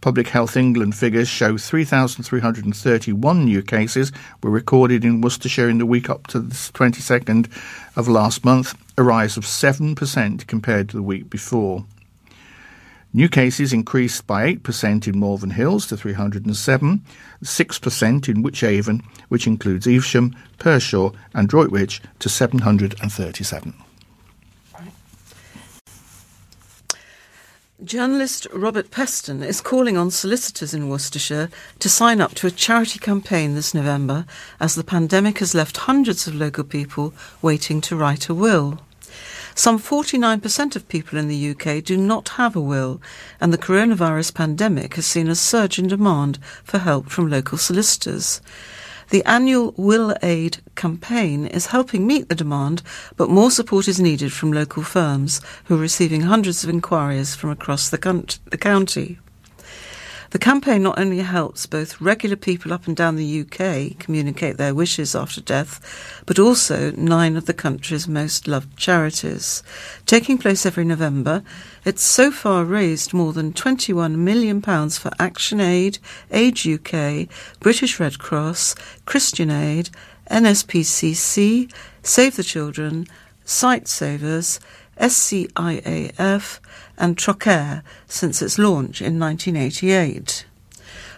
Public Health England figures show 3,331 new cases were recorded in Worcestershire in the week up to the 22nd of last month, a rise of 7% compared to the week before. New cases increased by 8% in Malvern Hills to 307, 6% in Wychavon, which includes Evesham, Pershore and Droitwich, to 737. Journalist Robert Peston is calling on solicitors in Worcestershire to sign up to a charity campaign this November as the pandemic has left hundreds of local people waiting to write a will. Some 49% of people in the UK do not have a will, and the coronavirus pandemic has seen a surge in demand for help from local solicitors. The annual Will Aid campaign is helping meet the demand, but more support is needed from local firms who are receiving hundreds of inquiries from across the, the county. The campaign not only helps both regular people up and down the UK communicate their wishes after death, but also nine of the country's most loved charities. Taking place every November, it's so far raised more than £21 million for Action Aid, Age UK, British Red Cross, Christian Aid, NSPCC, Save the Children, Sightsavers, SCIAF, and Trocaire since its launch in 1988.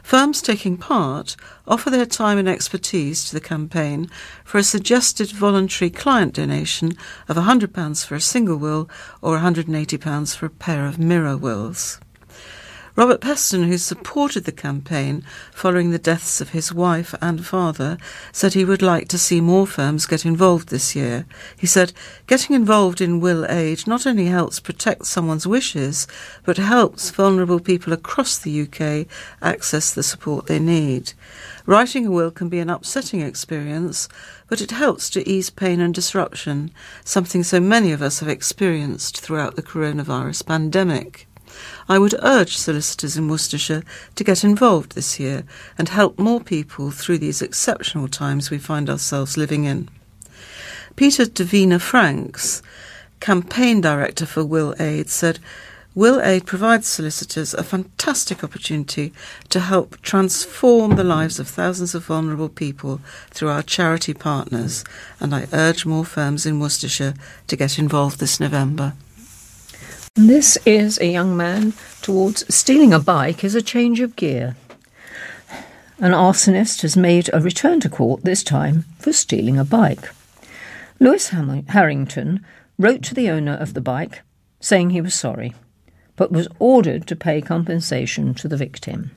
Firms taking part offer their time and expertise to the campaign for a suggested voluntary client donation of £100 for a single will or £180 for a pair of mirror wills. Robert Peston, who supported the campaign following the deaths of his wife and father, said he would like to see more firms get involved this year. He said, Getting involved in will aid not only helps protect someone's wishes, but helps vulnerable people across the UK access the support they need. Writing a will can be an upsetting experience, but it helps to ease pain and disruption, something so many of us have experienced throughout the coronavirus pandemic. I would urge solicitors in Worcestershire to get involved this year and help more people through these exceptional times we find ourselves living in. Peter de Vena Franks, campaign director for Will Aid, said, Will Aid provides solicitors a fantastic opportunity to help transform the lives of thousands of vulnerable people through our charity partners, and I urge more firms in Worcestershire to get involved this November. This is a young man towards stealing a bike as a change of gear. An arsonist has made a return to court, this time for stealing a bike. Lewis Harrington wrote to the owner of the bike saying he was sorry, but was ordered to pay compensation to the victim.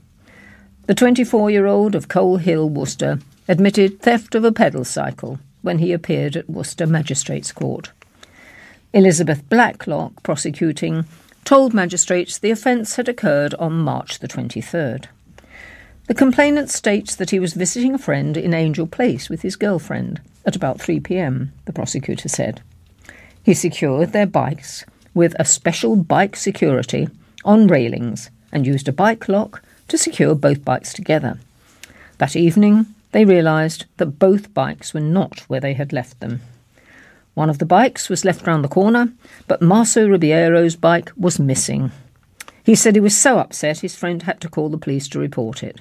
The 24 year old of Cole Hill, Worcester, admitted theft of a pedal cycle when he appeared at Worcester Magistrates Court. Elizabeth Blacklock, prosecuting, told magistrates the offence had occurred on March the 23rd. The complainant states that he was visiting a friend in Angel Place with his girlfriend at about 3 pm, the prosecutor said. He secured their bikes with a special bike security on railings and used a bike lock to secure both bikes together. That evening, they realised that both bikes were not where they had left them. One of the bikes was left round the corner, but Marco Ribeiro's bike was missing. He said he was so upset his friend had to call the police to report it.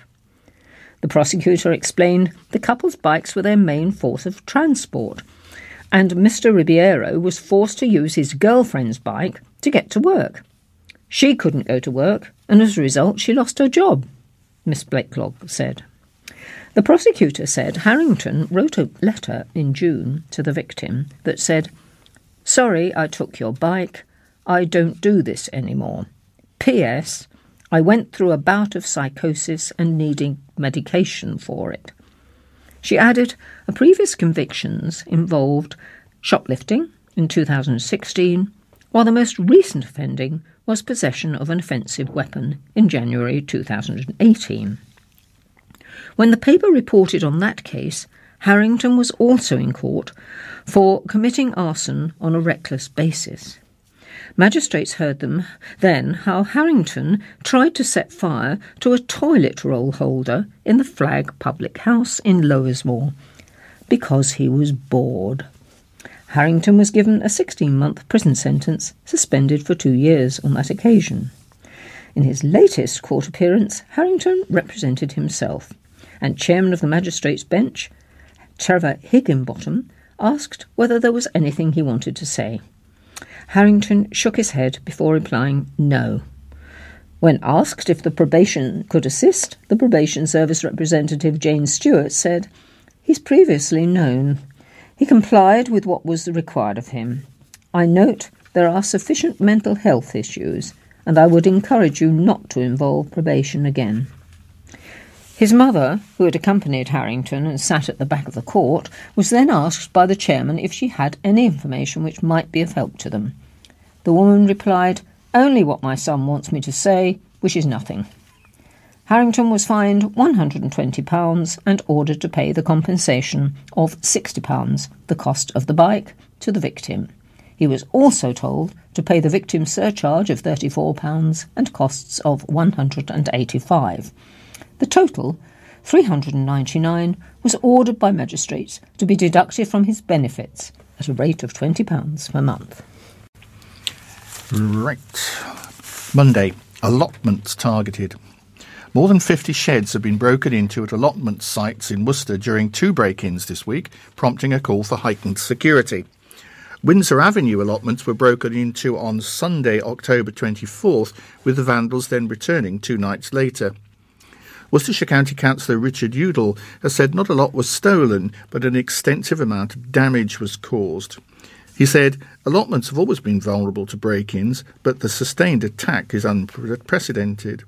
The prosecutor explained the couple's bikes were their main force of transport, and Mr. Ribeiro was forced to use his girlfriend's bike to get to work. She couldn't go to work, and as a result, she lost her job, Miss Blakelock said. The prosecutor said Harrington wrote a letter in June to the victim that said, Sorry I took your bike. I don't do this anymore. P.S. I went through a bout of psychosis and needing medication for it. She added her previous convictions involved shoplifting in 2016, while the most recent offending was possession of an offensive weapon in January 2018. When the paper reported on that case, Harrington was also in court for committing arson on a reckless basis. Magistrates heard them then how Harrington tried to set fire to a toilet roll holder in the Flag Public House in Lowersmoor because he was bored. Harrington was given a 16 month prison sentence, suspended for two years on that occasion. In his latest court appearance, Harrington represented himself, and chairman of the magistrates' bench, Trevor Higginbottom, asked whether there was anything he wanted to say. Harrington shook his head before replying no. When asked if the probation could assist, the probation service representative Jane Stewart said, He's previously known. He complied with what was required of him. I note there are sufficient mental health issues, and I would encourage you not to involve probation again. His mother, who had accompanied Harrington and sat at the back of the court, was then asked by the chairman if she had any information which might be of help to them. The woman replied, Only what my son wants me to say, which is nothing. Harrington was fined £120 and ordered to pay the compensation of £60, the cost of the bike, to the victim. He was also told to pay the victim's surcharge of £34 and costs of £185. The total, 399, was ordered by magistrates to be deducted from his benefits at a rate of £20 per month. Right. Monday, allotments targeted. More than 50 sheds have been broken into at allotment sites in Worcester during two break ins this week, prompting a call for heightened security. Windsor Avenue allotments were broken into on Sunday, October 24th, with the vandals then returning two nights later. Worcestershire County Councillor Richard Udall has said not a lot was stolen, but an extensive amount of damage was caused. He said, Allotments have always been vulnerable to break ins, but the sustained attack is unprecedented.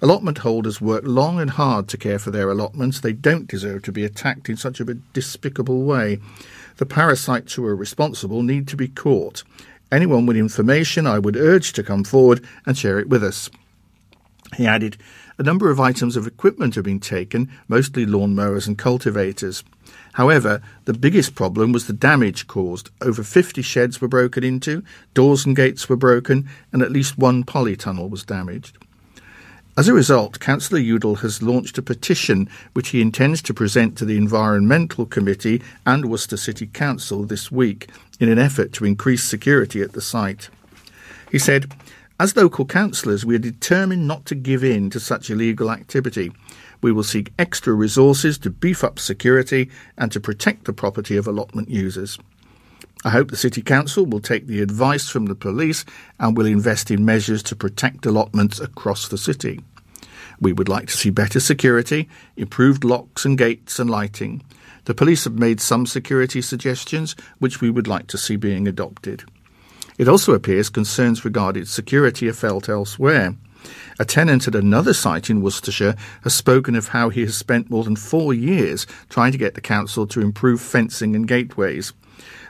Allotment holders work long and hard to care for their allotments. They don't deserve to be attacked in such a despicable way. The parasites who are responsible need to be caught. Anyone with information I would urge to come forward and share it with us. He added, a number of items of equipment have been taken, mostly lawn mowers and cultivators. However, the biggest problem was the damage caused. Over 50 sheds were broken into, doors and gates were broken, and at least one polytunnel was damaged. As a result, Councillor Udall has launched a petition which he intends to present to the Environmental Committee and Worcester City Council this week in an effort to increase security at the site. He said, as local councillors, we are determined not to give in to such illegal activity. We will seek extra resources to beef up security and to protect the property of allotment users. I hope the City Council will take the advice from the police and will invest in measures to protect allotments across the city. We would like to see better security, improved locks and gates and lighting. The police have made some security suggestions which we would like to see being adopted. It also appears concerns regarding security are felt elsewhere. A tenant at another site in Worcestershire has spoken of how he has spent more than four years trying to get the council to improve fencing and gateways.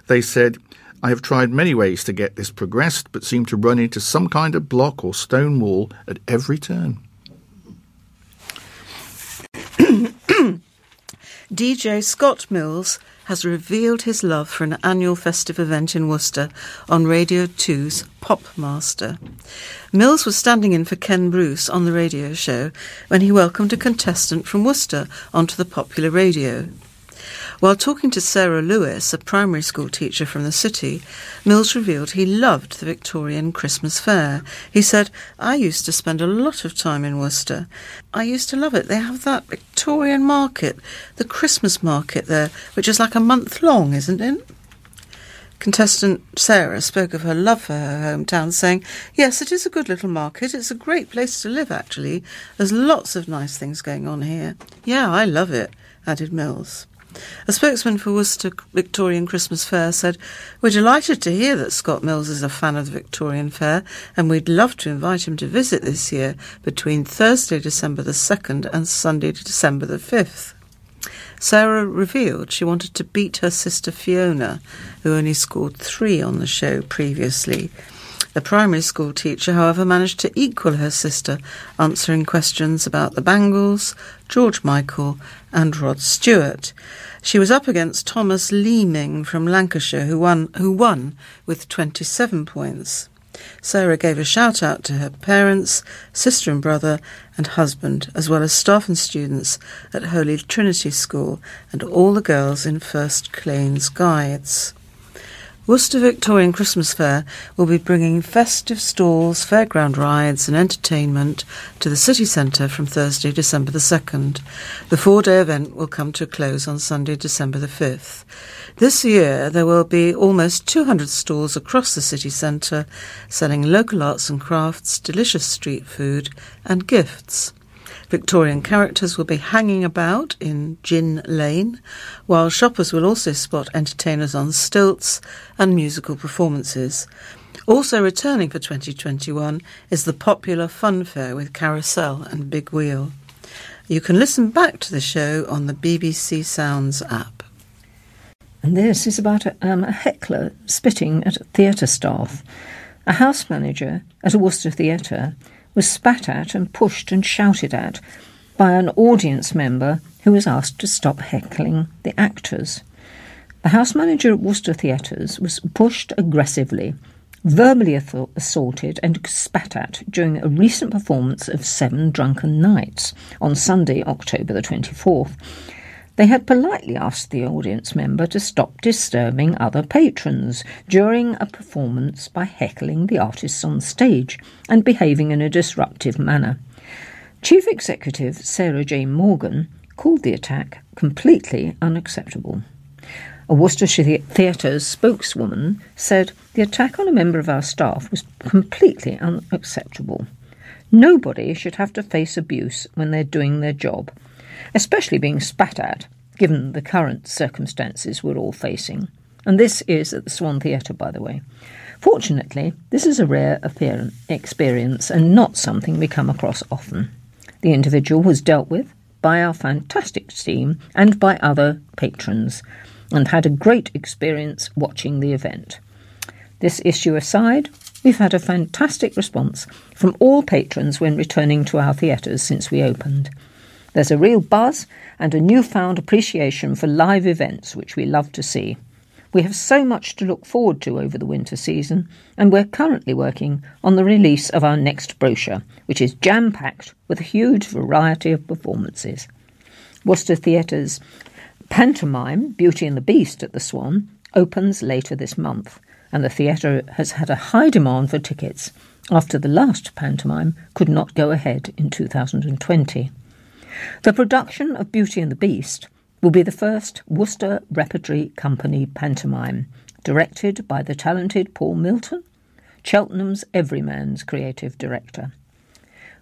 They said, I have tried many ways to get this progressed, but seem to run into some kind of block or stone wall at every turn. DJ Scott Mills has revealed his love for an annual festive event in Worcester on Radio 2's Pop Master. Mills was standing in for Ken Bruce on the radio show when he welcomed a contestant from Worcester onto the popular radio. While talking to Sarah Lewis, a primary school teacher from the city, Mills revealed he loved the Victorian Christmas Fair. He said, I used to spend a lot of time in Worcester. I used to love it. They have that Victorian market, the Christmas market there, which is like a month long, isn't it? Contestant Sarah spoke of her love for her hometown, saying, Yes, it is a good little market. It's a great place to live, actually. There's lots of nice things going on here. Yeah, I love it, added Mills. A spokesman for Worcester Victorian Christmas Fair said, We're delighted to hear that Scott Mills is a fan of the Victorian Fair, and we'd love to invite him to visit this year between Thursday, December the 2nd and Sunday, December the 5th. Sarah revealed she wanted to beat her sister Fiona, who only scored three on the show previously. The primary school teacher, however, managed to equal her sister, answering questions about the Bangles, George Michael, and Rod Stewart. She was up against Thomas Leeming from Lancashire, who won, who won with 27 points. Sarah gave a shout out to her parents, sister and brother, and husband, as well as staff and students at Holy Trinity School and all the girls in First Claines Guides. Worcester Victorian Christmas Fair will be bringing festive stalls, fairground rides, and entertainment to the city centre from Thursday, December the 2nd. The four day event will come to a close on Sunday, December the 5th. This year, there will be almost 200 stalls across the city centre selling local arts and crafts, delicious street food, and gifts. Victorian characters will be hanging about in Gin Lane, while shoppers will also spot entertainers on stilts and musical performances. Also returning for 2021 is the popular Fun Fair with Carousel and Big Wheel. You can listen back to the show on the BBC Sounds app. And this is about a, um, a heckler spitting at theatre staff. A house manager at a Worcester theatre was spat at and pushed and shouted at by an audience member who was asked to stop heckling the actors. The house manager at Worcester Theatres was pushed aggressively, verbally assaulted, and spat at during a recent performance of Seven Drunken Nights on Sunday, October the 24th. They had politely asked the audience member to stop disturbing other patrons during a performance by heckling the artists on stage and behaving in a disruptive manner. Chief Executive Sarah Jane Morgan called the attack completely unacceptable. A Worcestershire Theatre's spokeswoman said the attack on a member of our staff was completely unacceptable. Nobody should have to face abuse when they're doing their job, especially being spat at, given the current circumstances we're all facing. And this is at the Swan Theatre, by the way. Fortunately, this is a rare experience and not something we come across often. The individual was dealt with by our fantastic team and by other patrons, and had a great experience watching the event. This issue aside, we've had a fantastic response from all patrons when returning to our theatres since we opened. There's a real buzz and a newfound appreciation for live events, which we love to see. We have so much to look forward to over the winter season, and we're currently working on the release of our next brochure, which is jam packed with a huge variety of performances. Worcester Theatre's pantomime, Beauty and the Beast at the Swan, opens later this month, and the theatre has had a high demand for tickets after the last pantomime could not go ahead in 2020. The production of Beauty and the Beast will be the first Worcester Repertory Company pantomime, directed by the talented Paul Milton, Cheltenham's Everyman's creative director.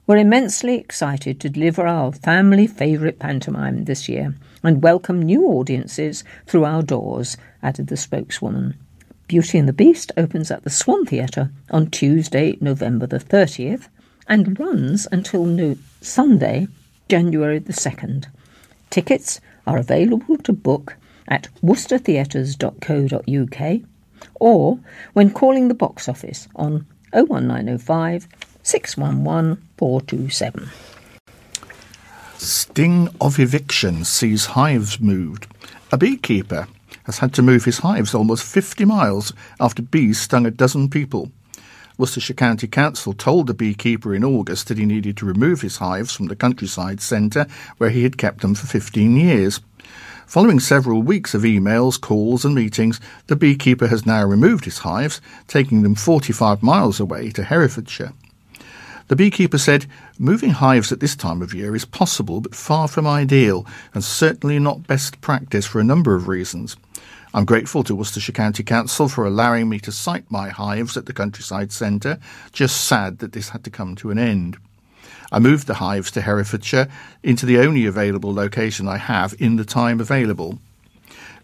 We're immensely excited to deliver our family favourite pantomime this year and welcome new audiences through our doors, added the spokeswoman. Beauty and the Beast opens at the Swan Theatre on Tuesday, November the 30th, and runs until no- Sunday, January the 2nd. Tickets are available to book at worcestertheatres.co.uk or when calling the box office on 01905 611 427. Sting of eviction sees hives moved. A beekeeper has had to move his hives almost 50 miles after bees stung a dozen people. Worcestershire County Council told the beekeeper in August that he needed to remove his hives from the countryside centre where he had kept them for 15 years. Following several weeks of emails, calls, and meetings, the beekeeper has now removed his hives, taking them 45 miles away to Herefordshire. The beekeeper said, Moving hives at this time of year is possible but far from ideal, and certainly not best practice for a number of reasons. I'm grateful to Worcestershire County Council for allowing me to site my hives at the countryside centre, just sad that this had to come to an end. I moved the hives to Herefordshire into the only available location I have in the time available.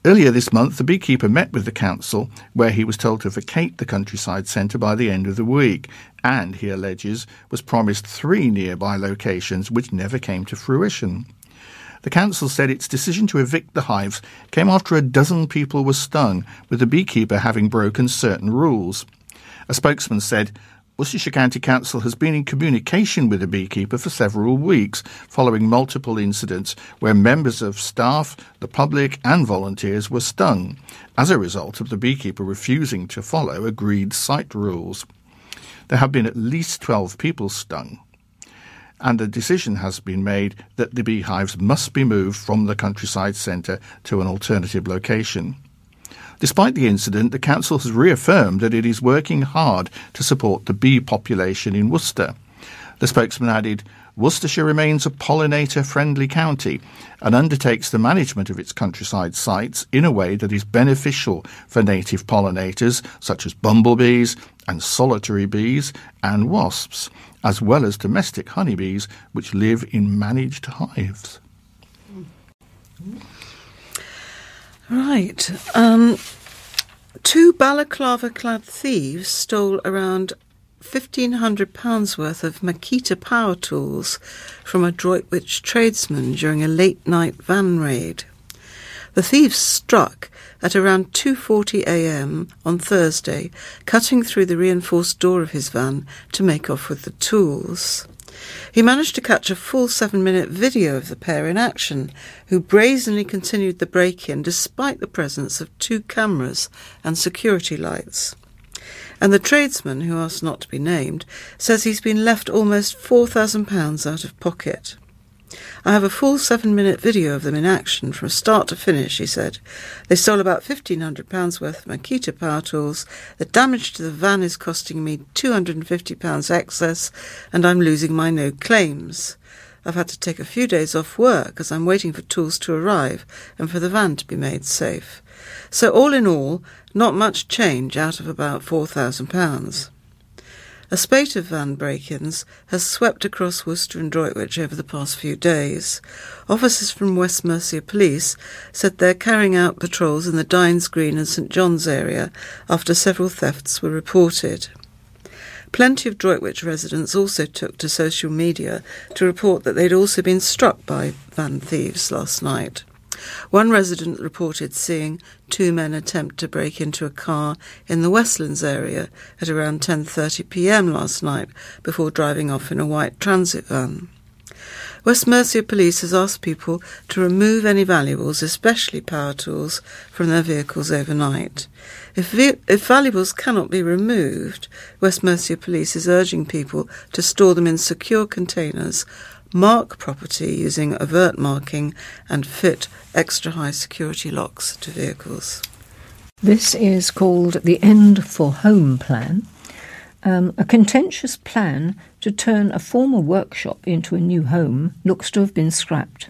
Earlier this month, the beekeeper met with the council, where he was told to vacate the countryside centre by the end of the week, and, he alleges, was promised three nearby locations which never came to fruition. The council said its decision to evict the hives came after a dozen people were stung, with the beekeeper having broken certain rules. A spokesman said, Worcestershire County Council has been in communication with the beekeeper for several weeks following multiple incidents where members of staff, the public, and volunteers were stung as a result of the beekeeper refusing to follow agreed site rules. There have been at least 12 people stung and a decision has been made that the beehives must be moved from the countryside centre to an alternative location. Despite the incident, the Council has reaffirmed that it is working hard to support the bee population in Worcester. The spokesman added, Worcestershire remains a pollinator friendly county and undertakes the management of its countryside sites in a way that is beneficial for native pollinators such as bumblebees and solitary bees and wasps, as well as domestic honeybees which live in managed hives. Right. Um, two balaclava clad thieves stole around £1,500 worth of Makita power tools from a Droitwich tradesman during a late night van raid. The thieves struck at around 2:40 a.m. on Thursday, cutting through the reinforced door of his van to make off with the tools. He managed to catch a full seven minute video of the pair in action, who brazenly continued the break in despite the presence of two cameras and security lights. And the tradesman, who asked not to be named, says he's been left almost £4,000 out of pocket. I have a full seven minute video of them in action from start to finish, he said. They stole about £1,500 worth of Makita power tools. The damage to the van is costing me £250 excess, and I'm losing my no claims. I've had to take a few days off work as I'm waiting for tools to arrive and for the van to be made safe. So, all in all, not much change out of about £4,000. A spate of van break-ins has swept across Worcester and Droitwich over the past few days. Officers from West Mercia Police said they're carrying out patrols in the Dines Green and St John's area after several thefts were reported. Plenty of Droitwich residents also took to social media to report that they'd also been struck by van thieves last night. One resident reported seeing two men attempt to break into a car in the Westlands area at around 10:30 p.m. last night before driving off in a white transit van. West Mercia Police has asked people to remove any valuables, especially power tools, from their vehicles overnight. If, if valuables cannot be removed, West Mercia Police is urging people to store them in secure containers mark property using overt marking and fit extra high security locks to vehicles. This is called the End for Home Plan, um, a contentious plan to turn a former workshop into a new home looks to have been scrapped.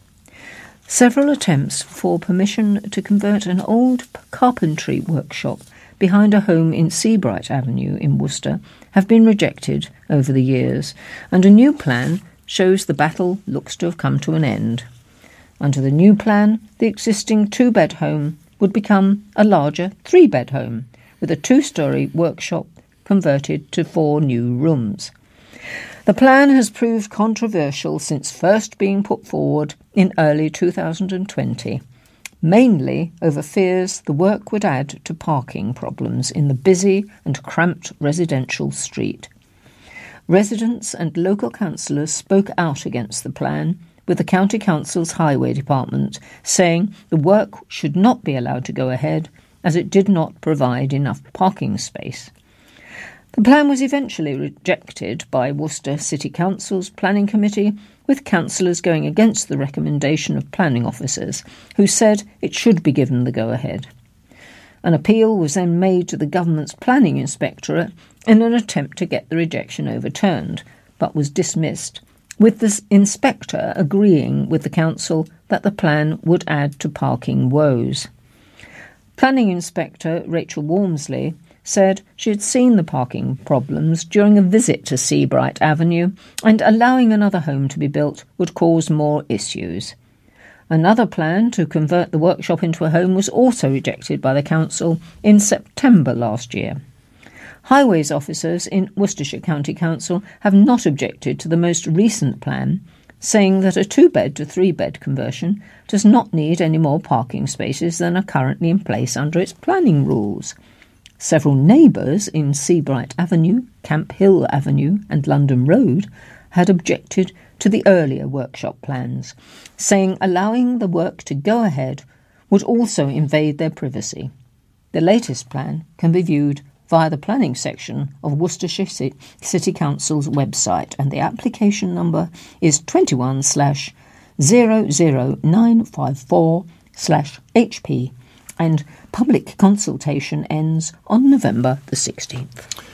Several attempts for permission to convert an old carpentry workshop behind a home in Seabright Avenue in Worcester have been rejected over the years, and a new plan shows the battle looks to have come to an end. Under the new plan, the existing two bed home would become a larger three bed home, with a two story workshop converted to four new rooms. The plan has proved controversial since first being put forward in early 2020, mainly over fears the work would add to parking problems in the busy and cramped residential street. Residents and local councillors spoke out against the plan, with the County Council's Highway Department saying the work should not be allowed to go ahead as it did not provide enough parking space. The plan was eventually rejected by Worcester City Council's Planning Committee, with councillors going against the recommendation of planning officers, who said it should be given the go ahead. An appeal was then made to the government's planning inspectorate in an attempt to get the rejection overturned, but was dismissed, with the inspector agreeing with the council that the plan would add to parking woes. Planning Inspector Rachel Walmsley said she had seen the parking problems during a visit to Seabright Avenue and allowing another home to be built would cause more issues. Another plan to convert the workshop into a home was also rejected by the council in September last year. Highways officers in Worcestershire County Council have not objected to the most recent plan, saying that a two bed to three bed conversion does not need any more parking spaces than are currently in place under its planning rules. Several neighbours in Seabright Avenue, Camp Hill Avenue, and London Road had objected to the earlier workshop plans, saying allowing the work to go ahead would also invade their privacy. The latest plan can be viewed via the planning section of Worcestershire City Council's website, and the application number is 21 slash 00954 slash HP, and public consultation ends on November the 16th.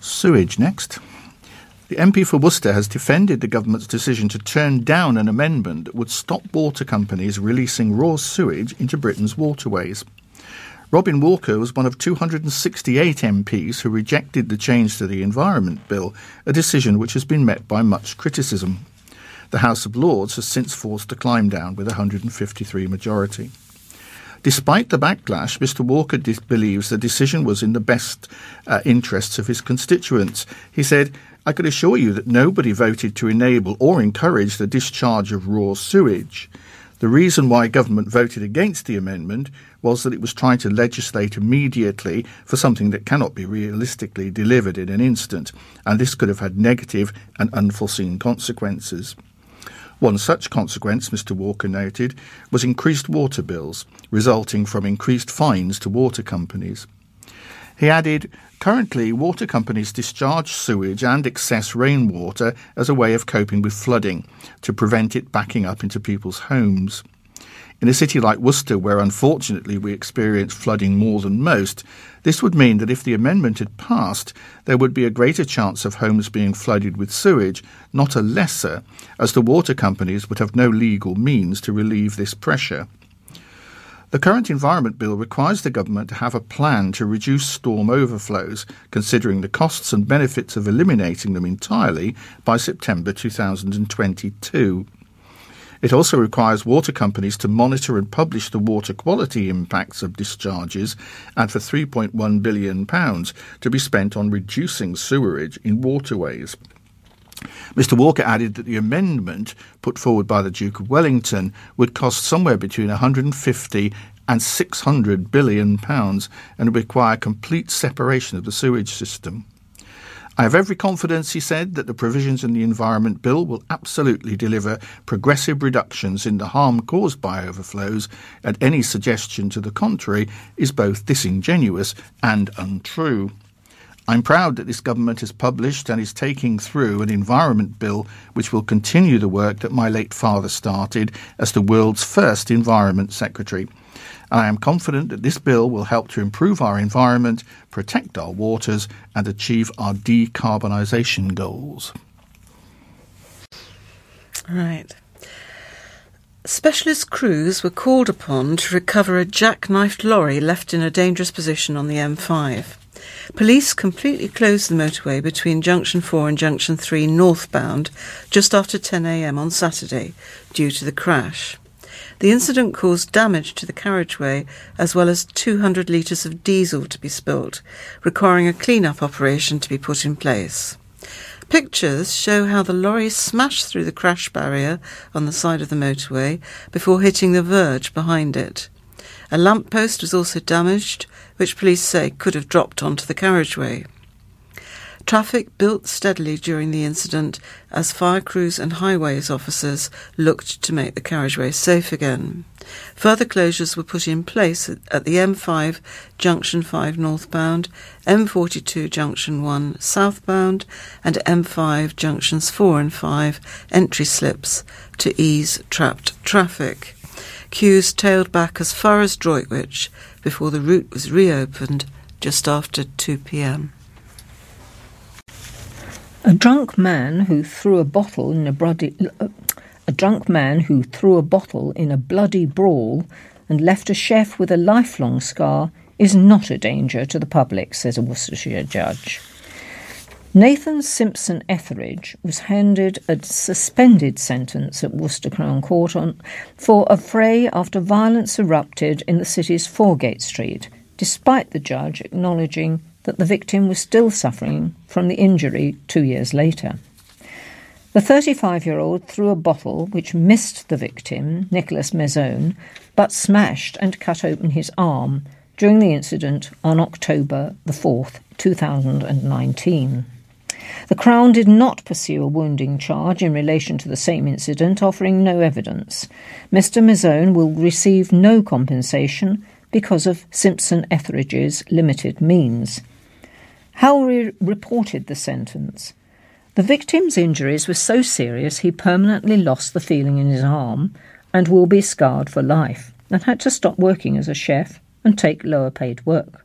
Sewage next. The MP for Worcester has defended the government's decision to turn down an amendment that would stop water companies releasing raw sewage into Britain's waterways. Robin Walker was one of 268 MPs who rejected the change to the Environment Bill, a decision which has been met by much criticism. The House of Lords has since forced a climb down with a 153 majority. Despite the backlash, Mr. Walker dis- believes the decision was in the best uh, interests of his constituents. He said, I could assure you that nobody voted to enable or encourage the discharge of raw sewage. The reason why government voted against the amendment was that it was trying to legislate immediately for something that cannot be realistically delivered in an instant, and this could have had negative and unforeseen consequences. One such consequence, Mr. Walker noted, was increased water bills, resulting from increased fines to water companies. He added, Currently, water companies discharge sewage and excess rainwater as a way of coping with flooding, to prevent it backing up into people's homes. In a city like Worcester, where unfortunately we experience flooding more than most, this would mean that if the amendment had passed, there would be a greater chance of homes being flooded with sewage, not a lesser, as the water companies would have no legal means to relieve this pressure. The current Environment Bill requires the government to have a plan to reduce storm overflows, considering the costs and benefits of eliminating them entirely by September 2022. It also requires water companies to monitor and publish the water quality impacts of discharges and for £3.1 billion to be spent on reducing sewerage in waterways. Mr. Walker added that the amendment put forward by the Duke of Wellington would cost somewhere between 150 and 600 billion pounds and would require complete separation of the sewage system. I have every confidence, he said, that the provisions in the Environment Bill will absolutely deliver progressive reductions in the harm caused by overflows, and any suggestion to the contrary is both disingenuous and untrue. I'm proud that this government has published and is taking through an environment bill which will continue the work that my late father started as the world's first environment secretary. And I am confident that this bill will help to improve our environment, protect our waters, and achieve our decarbonisation goals. Right. Specialist crews were called upon to recover a jackknifed lorry left in a dangerous position on the M5. Police completely closed the motorway between Junction 4 and Junction 3 northbound just after 10am on Saturday due to the crash. The incident caused damage to the carriageway as well as 200 litres of diesel to be spilt, requiring a clean-up operation to be put in place. Pictures show how the lorry smashed through the crash barrier on the side of the motorway before hitting the verge behind it. A lamp post was also damaged, which police say could have dropped onto the carriageway. Traffic built steadily during the incident as fire crews and highways officers looked to make the carriageway safe again. Further closures were put in place at the M5 Junction 5 northbound, M42 Junction 1 southbound, and M5 Junctions 4 and 5 entry slips to ease trapped traffic. Queues tailed back as far as Droitwich before the route was reopened just after 2 pm. A drunk man who threw a bottle in a bloody a drunk man who threw a bottle in a bloody brawl and left a chef with a lifelong scar is not a danger to the public, says a Worcestershire judge. Nathan Simpson Etheridge was handed a suspended sentence at Worcester Crown Court on, for affray after violence erupted in the city's Foregate Street, despite the judge acknowledging that the victim was still suffering from the injury two years later. The 35 year old threw a bottle which missed the victim, Nicholas Mazzone, but smashed and cut open his arm during the incident on October the 4th, 2019. The Crown did not pursue a wounding charge in relation to the same incident, offering no evidence. Mr. Mazzone will receive no compensation because of Simpson Etheridge's limited means. Howry reported the sentence. The victim's injuries were so serious he permanently lost the feeling in his arm and will be scarred for life, and had to stop working as a chef and take lower paid work.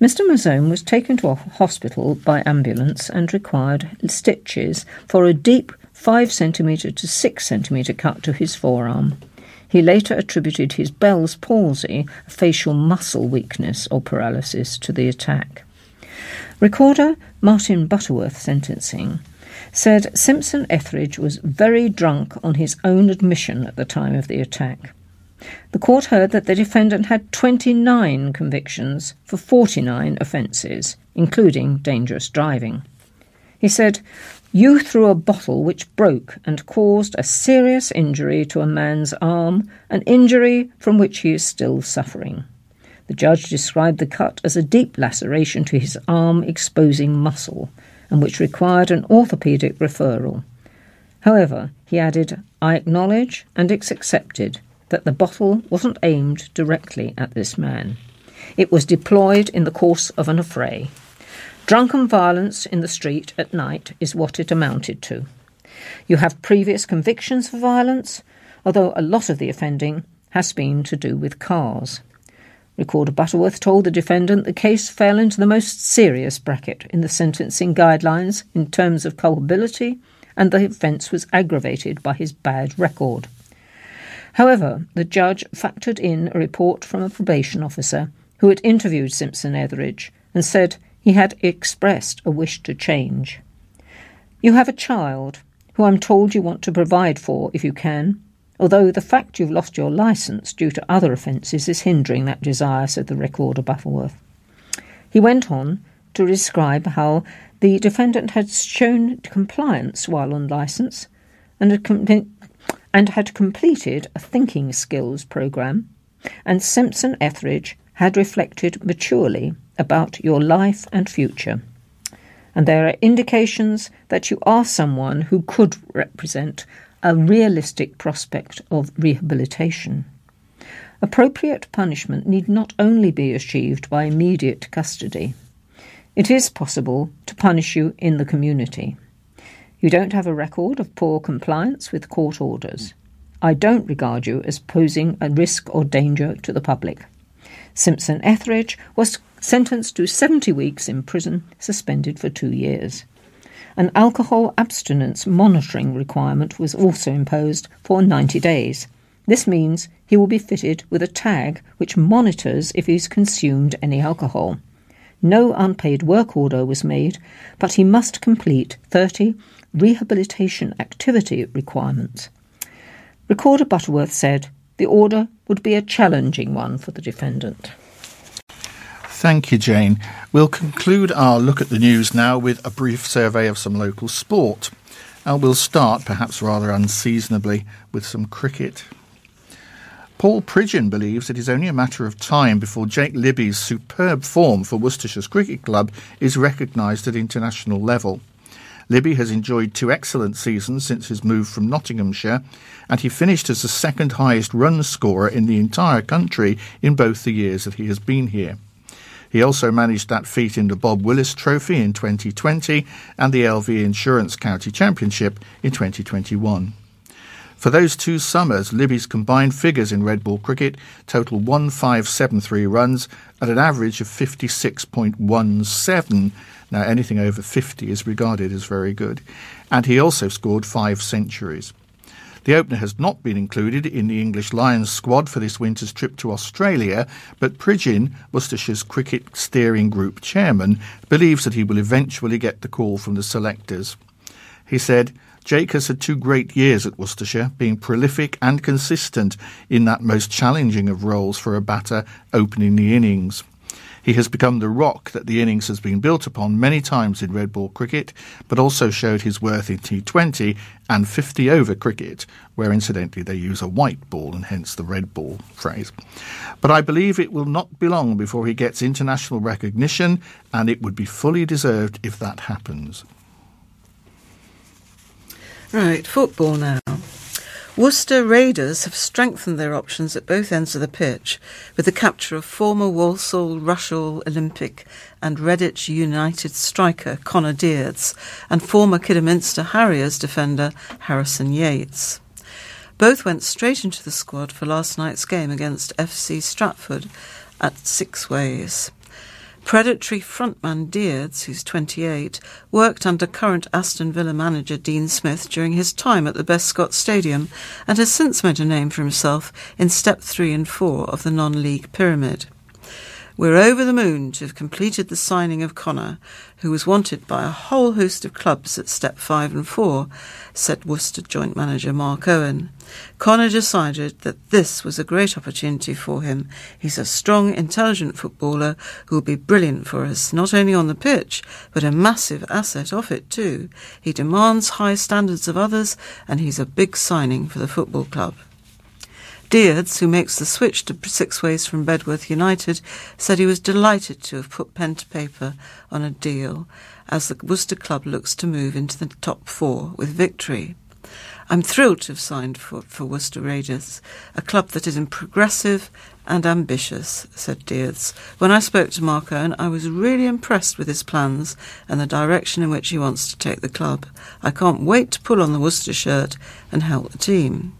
Mr. Mazzone was taken to a hospital by ambulance and required stitches for a deep 5 centimetre to 6 centimetre cut to his forearm. He later attributed his Bell's palsy, a facial muscle weakness or paralysis, to the attack. Recorder Martin Butterworth sentencing said Simpson Etheridge was very drunk on his own admission at the time of the attack. The court heard that the defendant had 29 convictions for 49 offences, including dangerous driving. He said, You threw a bottle which broke and caused a serious injury to a man's arm, an injury from which he is still suffering. The judge described the cut as a deep laceration to his arm exposing muscle, and which required an orthopaedic referral. However, he added, I acknowledge and it's accepted that the bottle wasn't aimed directly at this man. It was deployed in the course of an affray. Drunken violence in the street at night is what it amounted to. You have previous convictions for violence, although a lot of the offending has been to do with cars. Recorder Butterworth told the defendant the case fell into the most serious bracket in the sentencing guidelines in terms of culpability, and the offence was aggravated by his bad record. However, the judge factored in a report from a probation officer who had interviewed Simpson Etheridge and said he had expressed a wish to change. You have a child who I'm told you want to provide for if you can, although the fact you've lost your licence due to other offences is hindering that desire, said the recorder Butterworth. He went on to describe how the defendant had shown compliance while on licence and had, and had completed a thinking skills programme, and Simpson Etheridge had reflected maturely about your life and future. And there are indications that you are someone who could represent a realistic prospect of rehabilitation. Appropriate punishment need not only be achieved by immediate custody. It is possible to punish you in the community. You don't have a record of poor compliance with court orders. I don't regard you as posing a risk or danger to the public. Simpson Etheridge was sentenced to 70 weeks in prison, suspended for two years. An alcohol abstinence monitoring requirement was also imposed for 90 days. This means he will be fitted with a tag which monitors if he's consumed any alcohol. No unpaid work order was made, but he must complete 30 rehabilitation activity requirements. Recorder Butterworth said the order would be a challenging one for the defendant. Thank you, Jane. We'll conclude our look at the news now with a brief survey of some local sport. And we'll start, perhaps rather unseasonably, with some cricket. Paul Pridgeon believes it is only a matter of time before Jake Libby's superb form for Worcestershire's Cricket Club is recognised at international level. Libby has enjoyed two excellent seasons since his move from Nottinghamshire, and he finished as the second highest run scorer in the entire country in both the years that he has been here. He also managed that feat in the Bob Willis Trophy in 2020 and the LV Insurance County Championship in 2021. For those two summers, Libby's combined figures in red ball cricket total 1573 runs at an average of 56.17. Now, anything over 50 is regarded as very good. And he also scored five centuries. The opener has not been included in the English Lions squad for this winter's trip to Australia, but Pridgeon, Worcestershire's cricket steering group chairman, believes that he will eventually get the call from the selectors. He said, Jake has had two great years at Worcestershire, being prolific and consistent in that most challenging of roles for a batter opening the innings. He has become the rock that the innings has been built upon many times in red ball cricket, but also showed his worth in T20 and 50 over cricket, where incidentally they use a white ball and hence the red ball phrase. But I believe it will not be long before he gets international recognition, and it would be fully deserved if that happens. Right, football now. Worcester Raiders have strengthened their options at both ends of the pitch with the capture of former Walsall, Rushall Olympic and Redditch United striker Connor Deards and former Kidderminster Harriers defender Harrison Yates. Both went straight into the squad for last night's game against FC Stratford at Sixways. Predatory frontman Deards, who's 28, worked under current Aston Villa manager Dean Smith during his time at the Bescot Stadium and has since made a name for himself in step 3 and 4 of the non-league pyramid. We're over the moon to have completed the signing of Connor, who was wanted by a whole host of clubs at step five and four, said Worcester joint manager Mark Owen. Connor decided that this was a great opportunity for him. He's a strong, intelligent footballer who will be brilliant for us, not only on the pitch, but a massive asset off it too. He demands high standards of others, and he's a big signing for the football club. Deards, who makes the switch to Sixways from Bedworth United, said he was delighted to have put pen to paper on a deal as the Worcester club looks to move into the top four with victory. I'm thrilled to have signed for, for Worcester Raiders, a club that is progressive and ambitious, said Deards. When I spoke to Mark Owen, I was really impressed with his plans and the direction in which he wants to take the club. I can't wait to pull on the Worcester shirt and help the team.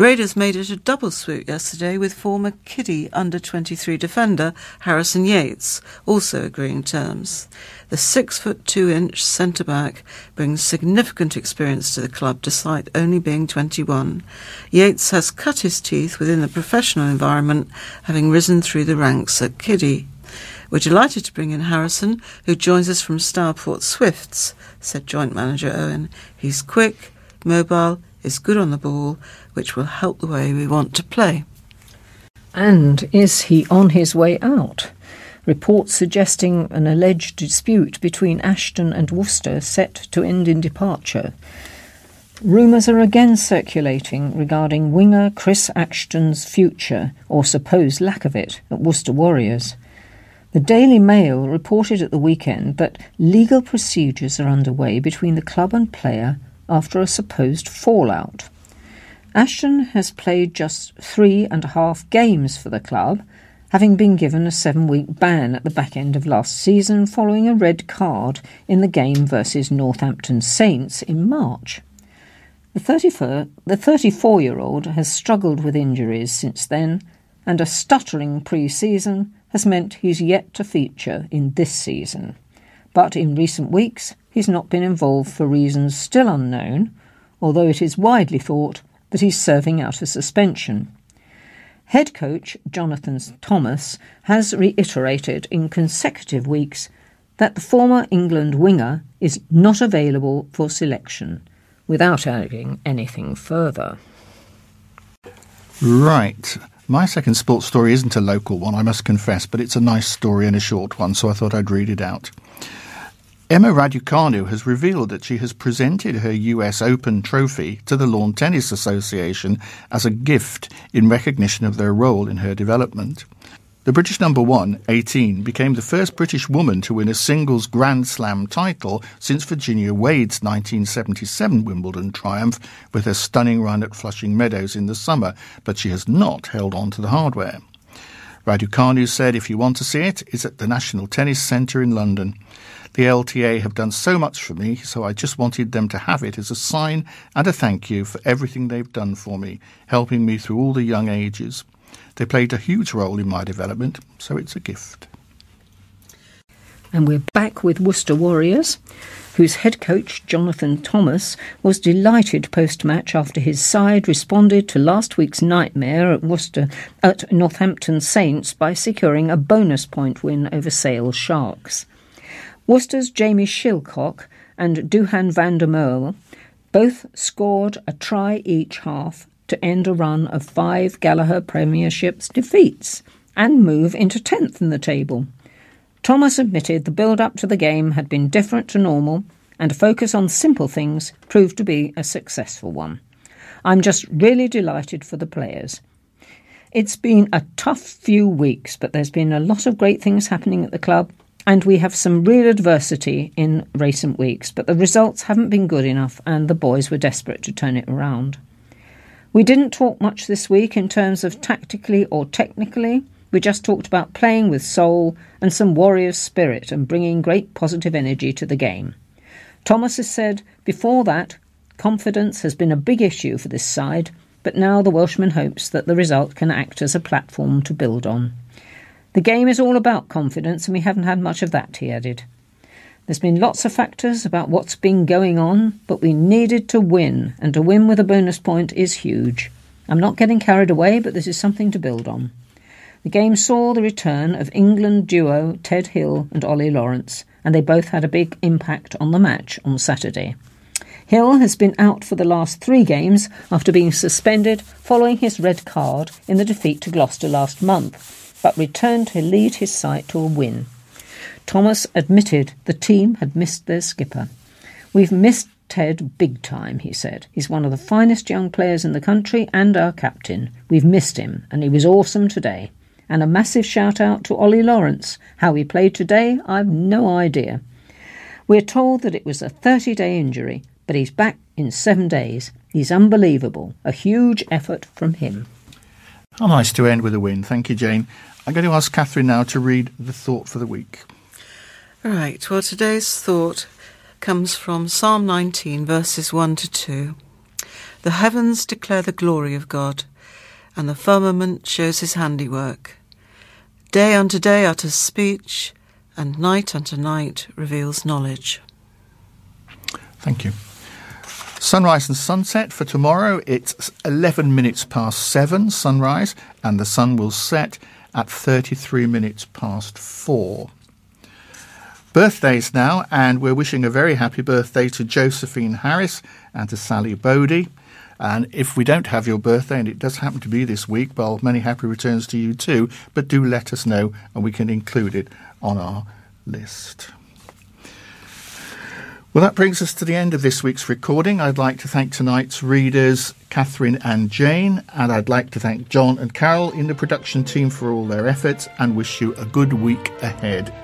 Raiders made it a double swoop yesterday with former Kiddie under 23 defender Harrison Yates also agreeing terms. The six foot two inch centre back brings significant experience to the club despite only being 21. Yates has cut his teeth within the professional environment, having risen through the ranks at Kiddie. We're delighted to bring in Harrison, who joins us from Stourport Swifts, said joint manager Owen. He's quick, mobile, is good on the ball, which will help the way we want to play. And is he on his way out? Reports suggesting an alleged dispute between Ashton and Worcester set to end in departure. Rumours are again circulating regarding winger Chris Ashton's future, or supposed lack of it, at Worcester Warriors. The Daily Mail reported at the weekend that legal procedures are underway between the club and player after a supposed fallout. Ashton has played just three and a half games for the club, having been given a seven week ban at the back end of last season following a red card in the game versus Northampton Saints in March. The 34 year old has struggled with injuries since then, and a stuttering pre season has meant he's yet to feature in this season. But in recent weeks, he's not been involved for reasons still unknown, although it is widely thought that he's serving out a suspension. Head coach Jonathan Thomas has reiterated in consecutive weeks that the former England winger is not available for selection, without adding anything further. Right. My second sports story isn't a local one, I must confess, but it's a nice story and a short one, so I thought I'd read it out. Emma Raducanu has revealed that she has presented her US Open trophy to the Lawn Tennis Association as a gift in recognition of their role in her development. The British number one, 18, became the first British woman to win a singles Grand Slam title since Virginia Wade's 1977 Wimbledon triumph with her stunning run at Flushing Meadows in the summer, but she has not held on to the hardware. Raducanu said, If you want to see it, it's at the National Tennis Centre in London. The LTA have done so much for me, so I just wanted them to have it as a sign and a thank you for everything they've done for me, helping me through all the young ages. They played a huge role in my development, so it's a gift. And we're back with Worcester Warriors, whose head coach, Jonathan Thomas, was delighted post match after his side responded to last week's nightmare at Worcester at Northampton Saints by securing a bonus point win over Sale Sharks. Worcester's Jamie Shilcock and Duhan van der Merwe both scored a try each half to end a run of five Gallagher Premierships defeats and move into 10th in the table. Thomas admitted the build up to the game had been different to normal and a focus on simple things proved to be a successful one. I'm just really delighted for the players. It's been a tough few weeks, but there's been a lot of great things happening at the club, and we have some real adversity in recent weeks, but the results haven't been good enough, and the boys were desperate to turn it around. We didn't talk much this week in terms of tactically or technically. We just talked about playing with soul and some warrior spirit and bringing great positive energy to the game. Thomas has said before that confidence has been a big issue for this side, but now the Welshman hopes that the result can act as a platform to build on. The game is all about confidence, and we haven't had much of that, he added. There's been lots of factors about what's been going on, but we needed to win, and to win with a bonus point is huge. I'm not getting carried away, but this is something to build on. The game saw the return of England duo Ted Hill and Ollie Lawrence, and they both had a big impact on the match on Saturday. Hill has been out for the last three games after being suspended following his red card in the defeat to Gloucester last month but returned to lead his side to a win. Thomas admitted the team had missed their skipper. We've missed Ted big time, he said. He's one of the finest young players in the country and our captain. We've missed him, and he was awesome today. And a massive shout out to Ollie Lawrence. How he played today, I've no idea. We're told that it was a 30 day injury, but he's back in seven days. He's unbelievable. A huge effort from him. How nice to end with a win. Thank you, Jane. I'm going to ask Katherine now to read the thought for the week. Right, well, today's thought comes from Psalm 19, verses 1 to 2. The heavens declare the glory of God, and the firmament shows his handiwork. Day unto day utters speech, and night unto night reveals knowledge. Thank you. Sunrise and sunset for tomorrow. It's 11 minutes past 7 sunrise, and the sun will set at 33 minutes past 4. Birthdays now, and we're wishing a very happy birthday to Josephine Harris and to Sally Bodie. And if we don't have your birthday, and it does happen to be this week, well, many happy returns to you too. But do let us know, and we can include it on our list. Well, that brings us to the end of this week's recording. I'd like to thank tonight's readers, Katherine and Jane, and I'd like to thank John and Carole in the production team for all their efforts and wish you a good week ahead.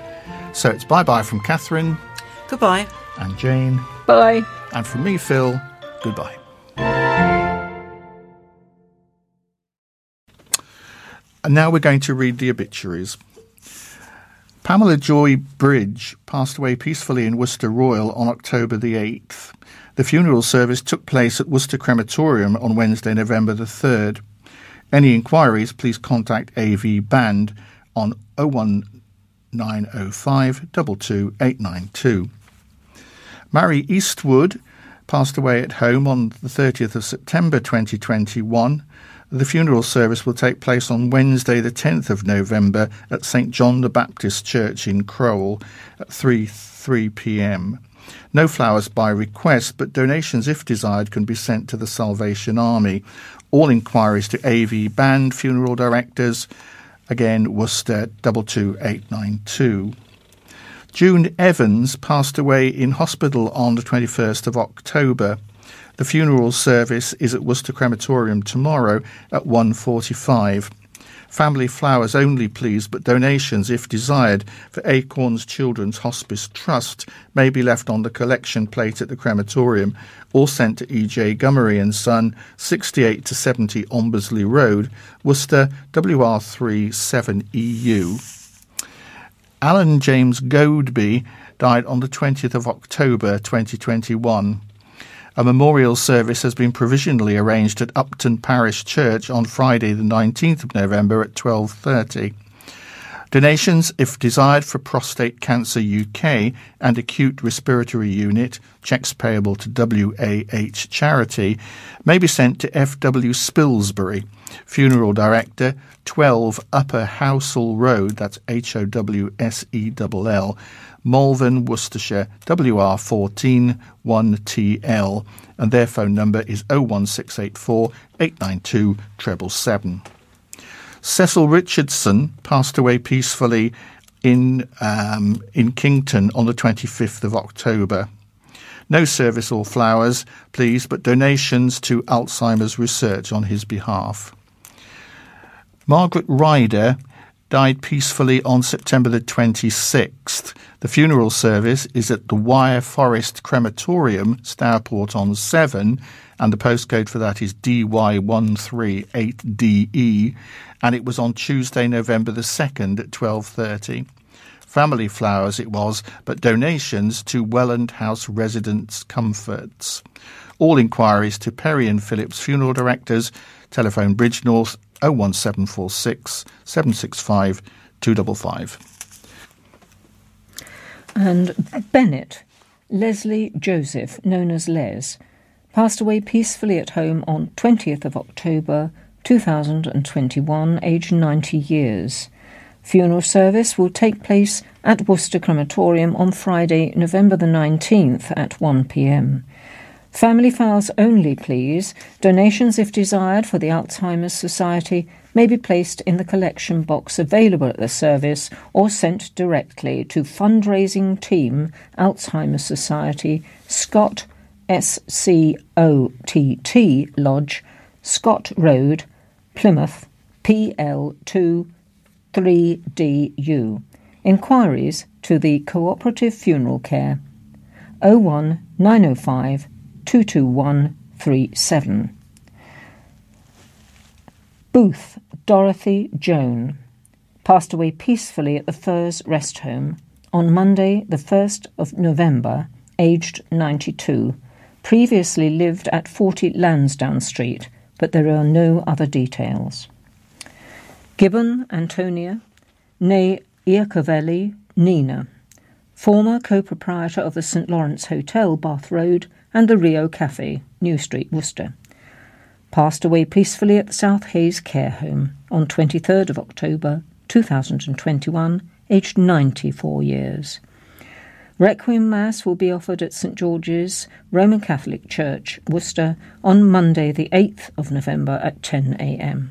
So it's bye bye from Katherine. Goodbye. And Jane. Bye. And from me, Phil. Goodbye. And now we're going to read the obituaries. Pamela Joy Bridge passed away peacefully in Worcester Royal on October the 8th. The funeral service took place at Worcester Crematorium on Wednesday, November the 3rd. Any inquiries, please contact AV Band on 01905 22892. Mary Eastwood passed away at home on the 30th of September 2021. The funeral service will take place on Wednesday, the 10th of November, at St John the Baptist Church in Crowle at 3 3 p.m. No flowers by request, but donations, if desired, can be sent to the Salvation Army. All inquiries to AV Band Funeral Directors, again, Worcester 22892. June Evans passed away in hospital on the 21st of October. The funeral service is at Worcester Crematorium tomorrow at 1.45. Family flowers only, please, but donations, if desired, for Acorns Children's Hospice Trust may be left on the collection plate at the crematorium or sent to E.J. Gummery and Son, 68 to 70 Ombersley Road, Worcester, WR3 7EU. Alan James Goadby died on the 20th of October 2021. A memorial service has been provisionally arranged at Upton Parish Church on Friday the 19th of November at 12:30. Donations, if desired, for Prostate Cancer UK and Acute Respiratory Unit, checks payable to WAH Charity, may be sent to F.W. Spilsbury, Funeral Director, 12 Upper Howsell Road, that's H O W S E L L, Malvern, Worcestershire, WR14 1TL, and their phone number is 01684 892 777. Cecil Richardson passed away peacefully in um, in Kington on the 25th of October. No service or flowers, please, but donations to Alzheimer's research on his behalf. Margaret Ryder died peacefully on September the 26th. The funeral service is at the Wyre Forest Crematorium, Stourport on Severn, and the postcode for that is DY138DE, and it was on Tuesday, November the 2nd at 12:30. Family flowers it was, but donations to Welland House Residents Comforts. All inquiries to Perry and Phillips Funeral Directors, telephone Bridgnorth 01746 765 255. And Bennett, Leslie Joseph, known as Les, passed away peacefully at home on 20th of October 2021, aged 90 years. Funeral service will take place at Worcester Crematorium on Friday, November the 19th at 1 pm. Family files only, please. Donations, if desired, for the Alzheimer's Society may be placed in the collection box available at the service or sent directly to Fundraising Team, Alzheimer's Society, Scott S C O T T Lodge, Scott Road, Plymouth, PL2 3DU. Inquiries to the Cooperative Funeral Care 01 905 22137. Booth Dorothy Joan passed away peacefully at the Firs Rest Home on Monday, the 1st of November, aged 92. Previously lived at 40 Lansdowne Street, but there are no other details. Gibbon Antonia, née Iacovelli Nina, former co proprietor of the St Lawrence Hotel, Bath Road, and the Rio Cafe, New Street, Worcester. Passed away peacefully at the South Hayes Care Home on 23rd of October 2021, aged 94 years. Requiem Mass will be offered at St George's Roman Catholic Church, Worcester, on Monday, the 8th of November at 10am.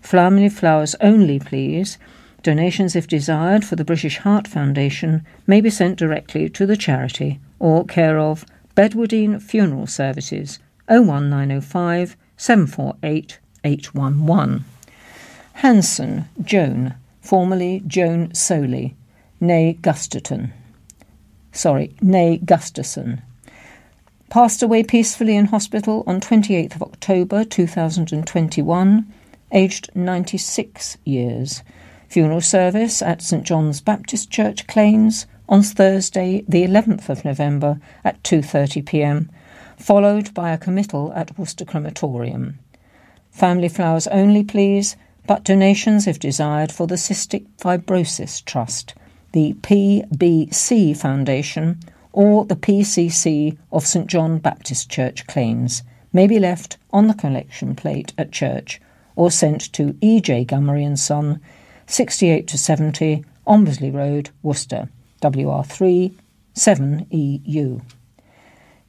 Family flowers only, please. Donations, if desired, for the British Heart Foundation may be sent directly to the charity or care of Bedwardine Funeral Services 01905 748 811. Hanson, Joan, formerly Joan Soley, née Gusterton. Sorry, née Gusterson. Passed away peacefully in hospital on 28th of October 2021, aged 96 years. Funeral service at St John's Baptist Church, Claines, on Thursday, the 11th of November at 2:30 p.m., followed by a committal at Worcester Crematorium. Family flowers only, please, but donations if desired for the Cystic Fibrosis Trust, the PBC Foundation, or the PCC of St John Baptist Church, Claines may be left on the collection plate at church or sent to E.J. Gummery and Son, 68 to 70, Ombersley Road, Worcester. WR3 7EU.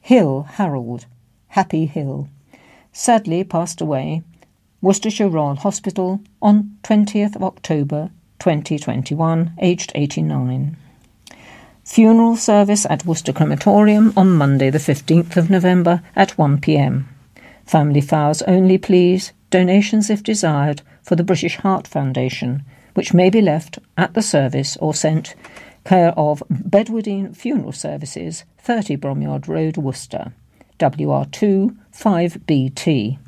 Hill Harold, Happy Hill, sadly passed away, Worcestershire Royal Hospital on 20th of October 2021, aged 89. Funeral service at Worcester Crematorium on Monday, the 15th of November at 1 pm. Family flowers only, please. Donations, if desired, for the British Heart Foundation, which may be left at the service or sent care of Bedwardine Funeral Services, 30 Bromyard Road, Worcester, WR2 5BT.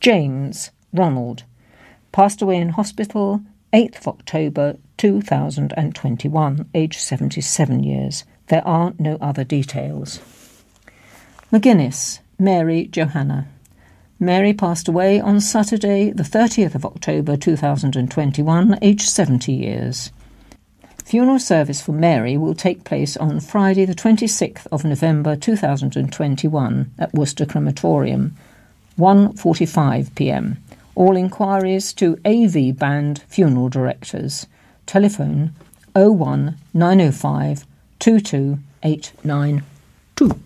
James Ronald passed away in hospital 8th of October 2021, aged 77 years. There are no other details. McGuinness, Mary Johanna. Mary passed away on Saturday, the 30th of October 2021, aged 70 years. Funeral service for Mary will take place on Friday, the 26th of November 2021 at Worcester Crematorium, 1:45 p.m. All inquiries to AV Band Funeral Directors. Telephone 01 905 22892.